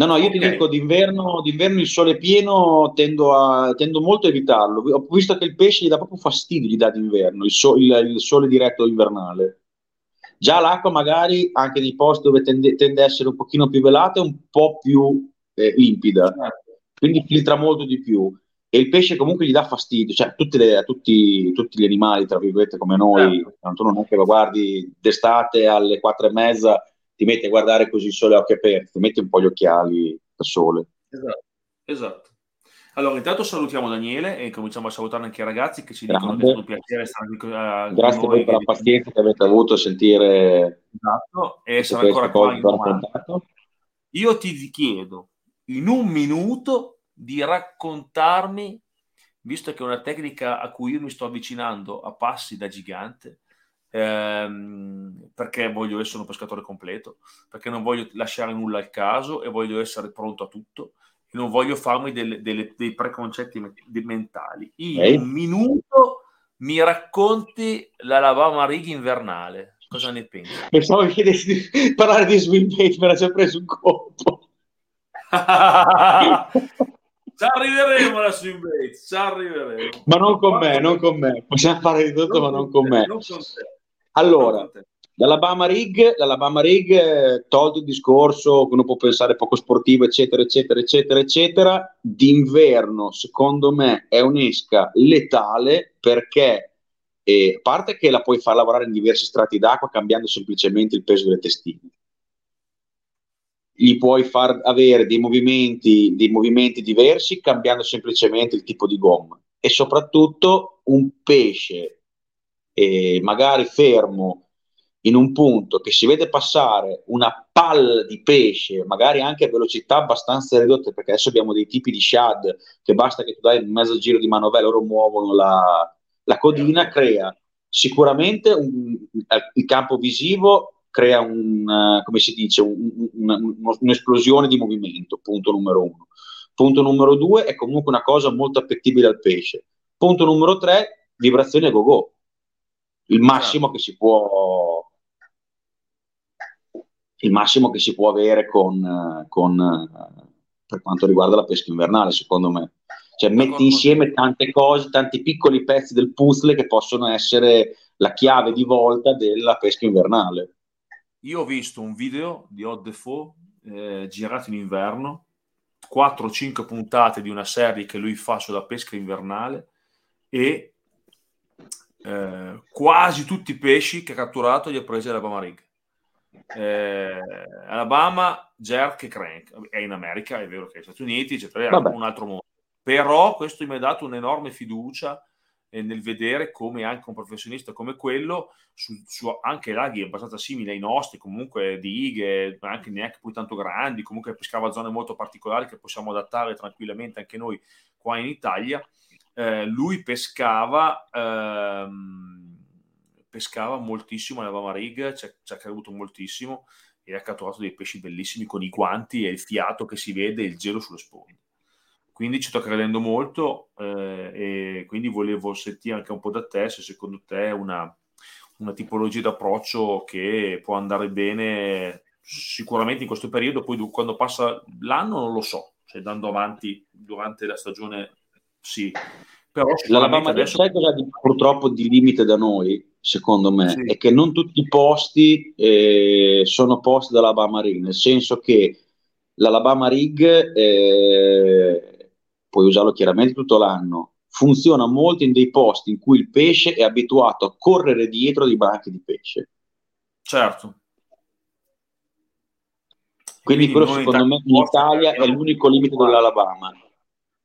No, no, io okay. ti dico, d'inverno, d'inverno il sole pieno tendo, a, tendo molto a evitarlo. Ho visto che il pesce gli dà proprio fastidio, gli dà d'inverno, il, so, il, il sole diretto invernale. Già l'acqua magari, anche nei posti dove tende, tende a essere un pochino più velata, è un po' più eh, limpida, certo. quindi filtra molto di più. E il pesce comunque gli dà fastidio, cioè le, a tutti, tutti, gli animali, tra virgolette, come noi, certo. tanto non è che lo guardi d'estate alle quattro e mezza ti metti a guardare così il sole a occhi aperti, ti metti un po' gli occhiali da sole. Esatto, esatto. Allora, intanto salutiamo Daniele e cominciamo a salutare anche i ragazzi che ci Grande. dicono che è un piacere stare qui uh, Grazie voi per la pazienza che avete avuto a sentire. Esatto, e essere ancora qua Io ti chiedo in un minuto di raccontarmi, visto che è una tecnica a cui io mi sto avvicinando a passi da gigante, ehm, perché voglio essere un pescatore completo, perché non voglio lasciare nulla al caso e voglio essere pronto a tutto e non voglio farmi delle, delle, dei preconcetti mentali. In hey. un minuto mi racconti la Lavama Rig invernale. Cosa ne pensi? (laughs) Pensavo che di parlare di swimbait, me l'ha già preso un colpo. (laughs) Ci arriveremo alla swimbait, ci arriveremo. Ma non con me, non con me. Possiamo fare di tutto, non ma non con, te, me. Non con allora, l'Alabama Rig, l'Alabama Rig eh, tolto il discorso che uno può pensare poco sportivo, eccetera, eccetera, eccetera, eccetera, d'inverno, secondo me, è un'esca letale perché, eh, a parte che la puoi far lavorare in diversi strati d'acqua cambiando semplicemente il peso delle testine, gli puoi far avere dei movimenti, dei movimenti diversi cambiando semplicemente il tipo di gomma. E soprattutto un pesce eh, magari fermo in un punto che si vede passare una palla di pesce, magari anche a velocità abbastanza ridotte, perché adesso abbiamo dei tipi di shad che basta che tu dai un mezzo giro di manovella, loro muovono la, la codina, crea sicuramente un, il campo visivo crea un, uh, come si dice, un, un, un'esplosione di movimento, punto numero uno. Punto numero due è comunque una cosa molto appetibile al pesce. Punto numero tre, vibrazioni a go-go il massimo certo. che si può il massimo che si può avere con, con per quanto riguarda la pesca invernale secondo me cioè metti insieme tante cose tanti piccoli pezzi del puzzle che possono essere la chiave di volta della pesca invernale io ho visto un video di Odd Defoe eh, girato in inverno 4-5 puntate di una serie che lui fa sulla pesca invernale e eh, quasi tutti i pesci che ha catturato li ha presi Alabama Rig. Eh, Alabama, Jerk e Crank. È in America, è vero che negli Stati Uniti, eccetera, è un altro mondo. Però questo mi ha dato un'enorme fiducia nel vedere come anche un professionista come quello, su, su anche laghi abbastanza simili ai nostri, comunque di ighe, anche neanche poi tanto grandi, comunque pescava zone molto particolari che possiamo adattare tranquillamente anche noi qua in Italia. Eh, lui pescava, ehm, pescava moltissimo nella Bama Rig, ci ha creduto moltissimo e ha catturato dei pesci bellissimi con i guanti e il fiato che si vede e il gelo sulle sponde quindi ci sto credendo molto eh, e quindi volevo sentire anche un po' da te se secondo te è una, una tipologia d'approccio che può andare bene sicuramente in questo periodo, poi quando passa l'anno non lo so, se andando avanti durante la stagione sì. Però L'Alabama adesso... sai cosa di, purtroppo di limite da noi, secondo me, sì. è che non tutti i posti eh, sono posti dall'Alabama Rig, nel senso che l'Alabama Rig eh, puoi usarlo chiaramente tutto l'anno, funziona molto in dei posti in cui il pesce è abituato a correre dietro dei branchi di pesce. Certo. Quindi, Quindi quello secondo me in Italia è l'unico limite dell'Alabama.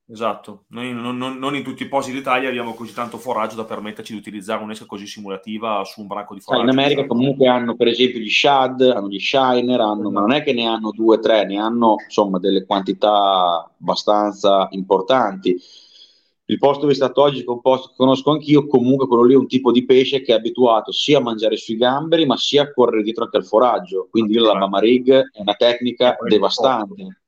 Esatto, noi non, non, non, in tutti i posti d'Italia abbiamo così tanto foraggio da permetterci di utilizzare un'esca così simulativa su un branco di foraggio. in America esatto. comunque hanno per esempio gli shad, hanno gli shiner, hanno, ma non è che ne hanno due o tre, ne hanno insomma delle quantità abbastanza importanti. Il posto dove è stato oggi, un posto che conosco anch'io, comunque quello lì è un tipo di pesce che è abituato sia a mangiare sui gamberi, ma sia a correre dietro anche al foraggio. Quindi la Mama Rig è una tecnica devastante.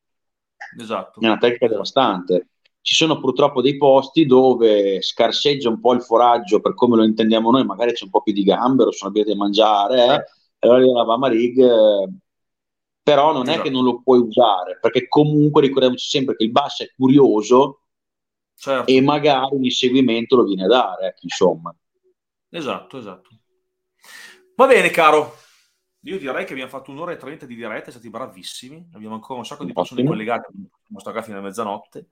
Esatto. È una tecnica devastante ci sono purtroppo dei posti dove scarseggia un po' il foraggio per come lo intendiamo noi, magari c'è un po' più di gambero, sono abituati a mangiare, eh? e allora la Bama Rig, eh, però non esatto. è che non lo puoi usare, perché comunque ricordiamoci sempre che il basso è curioso certo. e magari un inseguimento lo viene a dare, ecco, insomma. Esatto, esatto. Va bene, caro. Io direi che abbiamo fatto un'ora e trenta di diretta, siamo stati bravissimi. Abbiamo ancora un sacco di persone collegate, possiamo stare fino a mezzanotte.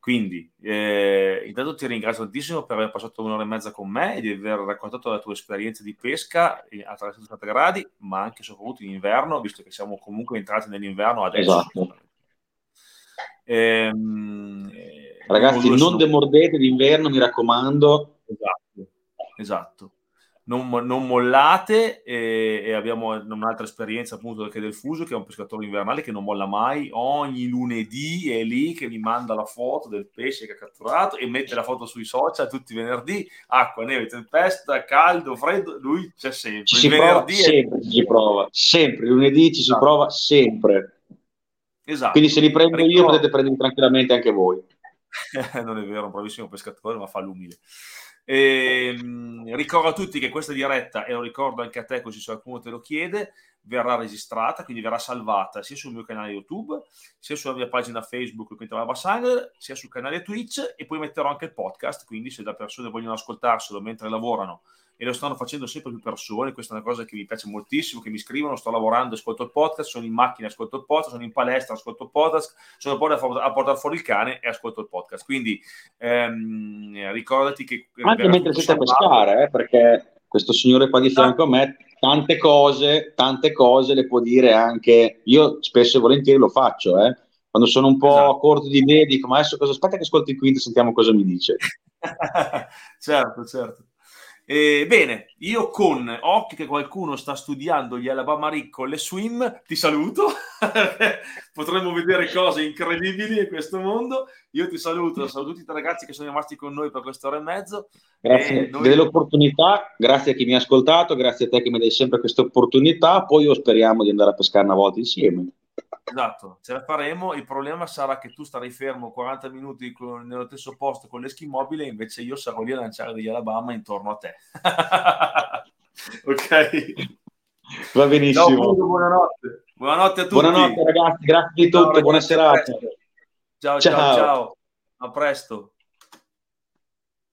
Quindi, eh, intanto ti ringrazio tantissimo per aver passato un'ora e mezza con me e di aver raccontato la tua esperienza di pesca a 360 gradi, ma anche e soprattutto in inverno, visto che siamo comunque entrati nell'inverno adesso. Esatto. Ehm, eh, Ragazzi, non sono... demordete d'inverno, mi raccomando. Esatto, esatto non, non mollate e, e, abbiamo un'altra esperienza appunto anche del Fuso che è un pescatore invernale che non molla mai. Ogni lunedì è lì che mi manda la foto del pesce che ha catturato e mette la foto sui social tutti i venerdì. Acqua, neve, tempesta, caldo, freddo lui c'è sempre. Ci si prova sempre, è... ci prova sempre, lunedì ci si esatto. prova sempre. Esatto. quindi se li prendo Ricordo... io potete prendere tranquillamente anche voi. (laughs) Non è vero, un bravissimo pescatore ma fa l'umile e, ehm, ricordo a tutti che questa diretta, e lo ricordo anche a te così se qualcuno te lo chiede, verrà registrata, quindi verrà salvata sia sul mio canale YouTube, sia sulla mia pagina Facebook, sia sul canale Twitch e poi metterò anche il podcast, quindi se le persone vogliono ascoltarselo mentre lavorano e lo stanno facendo sempre più persone. Questa è una cosa che mi piace moltissimo, che mi scrivono, sto lavorando, ascolto il podcast, sono in macchina, ascolto il podcast, sono in palestra, ascolto il podcast, sono poi a portare fuori il cane e ascolto il podcast. Quindi ehm, ricordati che... Anche mentre siete a pescare, eh, perché questo signore qua di fianco a me tante cose, tante cose le può dire anche, io spesso e volentieri lo faccio, eh. quando sono un po' esatto. corto di idee dico ma adesso cosa aspetta che ascolti il quinto e sentiamo cosa mi dice. (laughs) certo, certo. Eh, bene, io con occhi che qualcuno sta studiando gli Alabama Rick con le swim, ti saluto. (laughs) Potremmo vedere cose incredibili in questo mondo. Io ti saluto, saluto tutti i ragazzi che sono rimasti con noi per quest'ora e mezzo. Grazie noi... dell'opportunità, grazie a chi mi ha ascoltato, grazie a te che mi dai sempre questa opportunità. Poi io speriamo di andare a pescare una volta insieme. Esatto, ce la faremo. Il problema sarà che tu starai fermo 40 minuti con, nello stesso posto con l'eschi mobile, invece io sarò lì a lanciare degli Alabama intorno a te. (laughs) ok. Va benissimo. No, buonanotte. Buonanotte a tutti. Buonanotte ragazzi, grazie di tutto, ciao, buona serata. Ciao, ciao, ciao, ciao. A presto.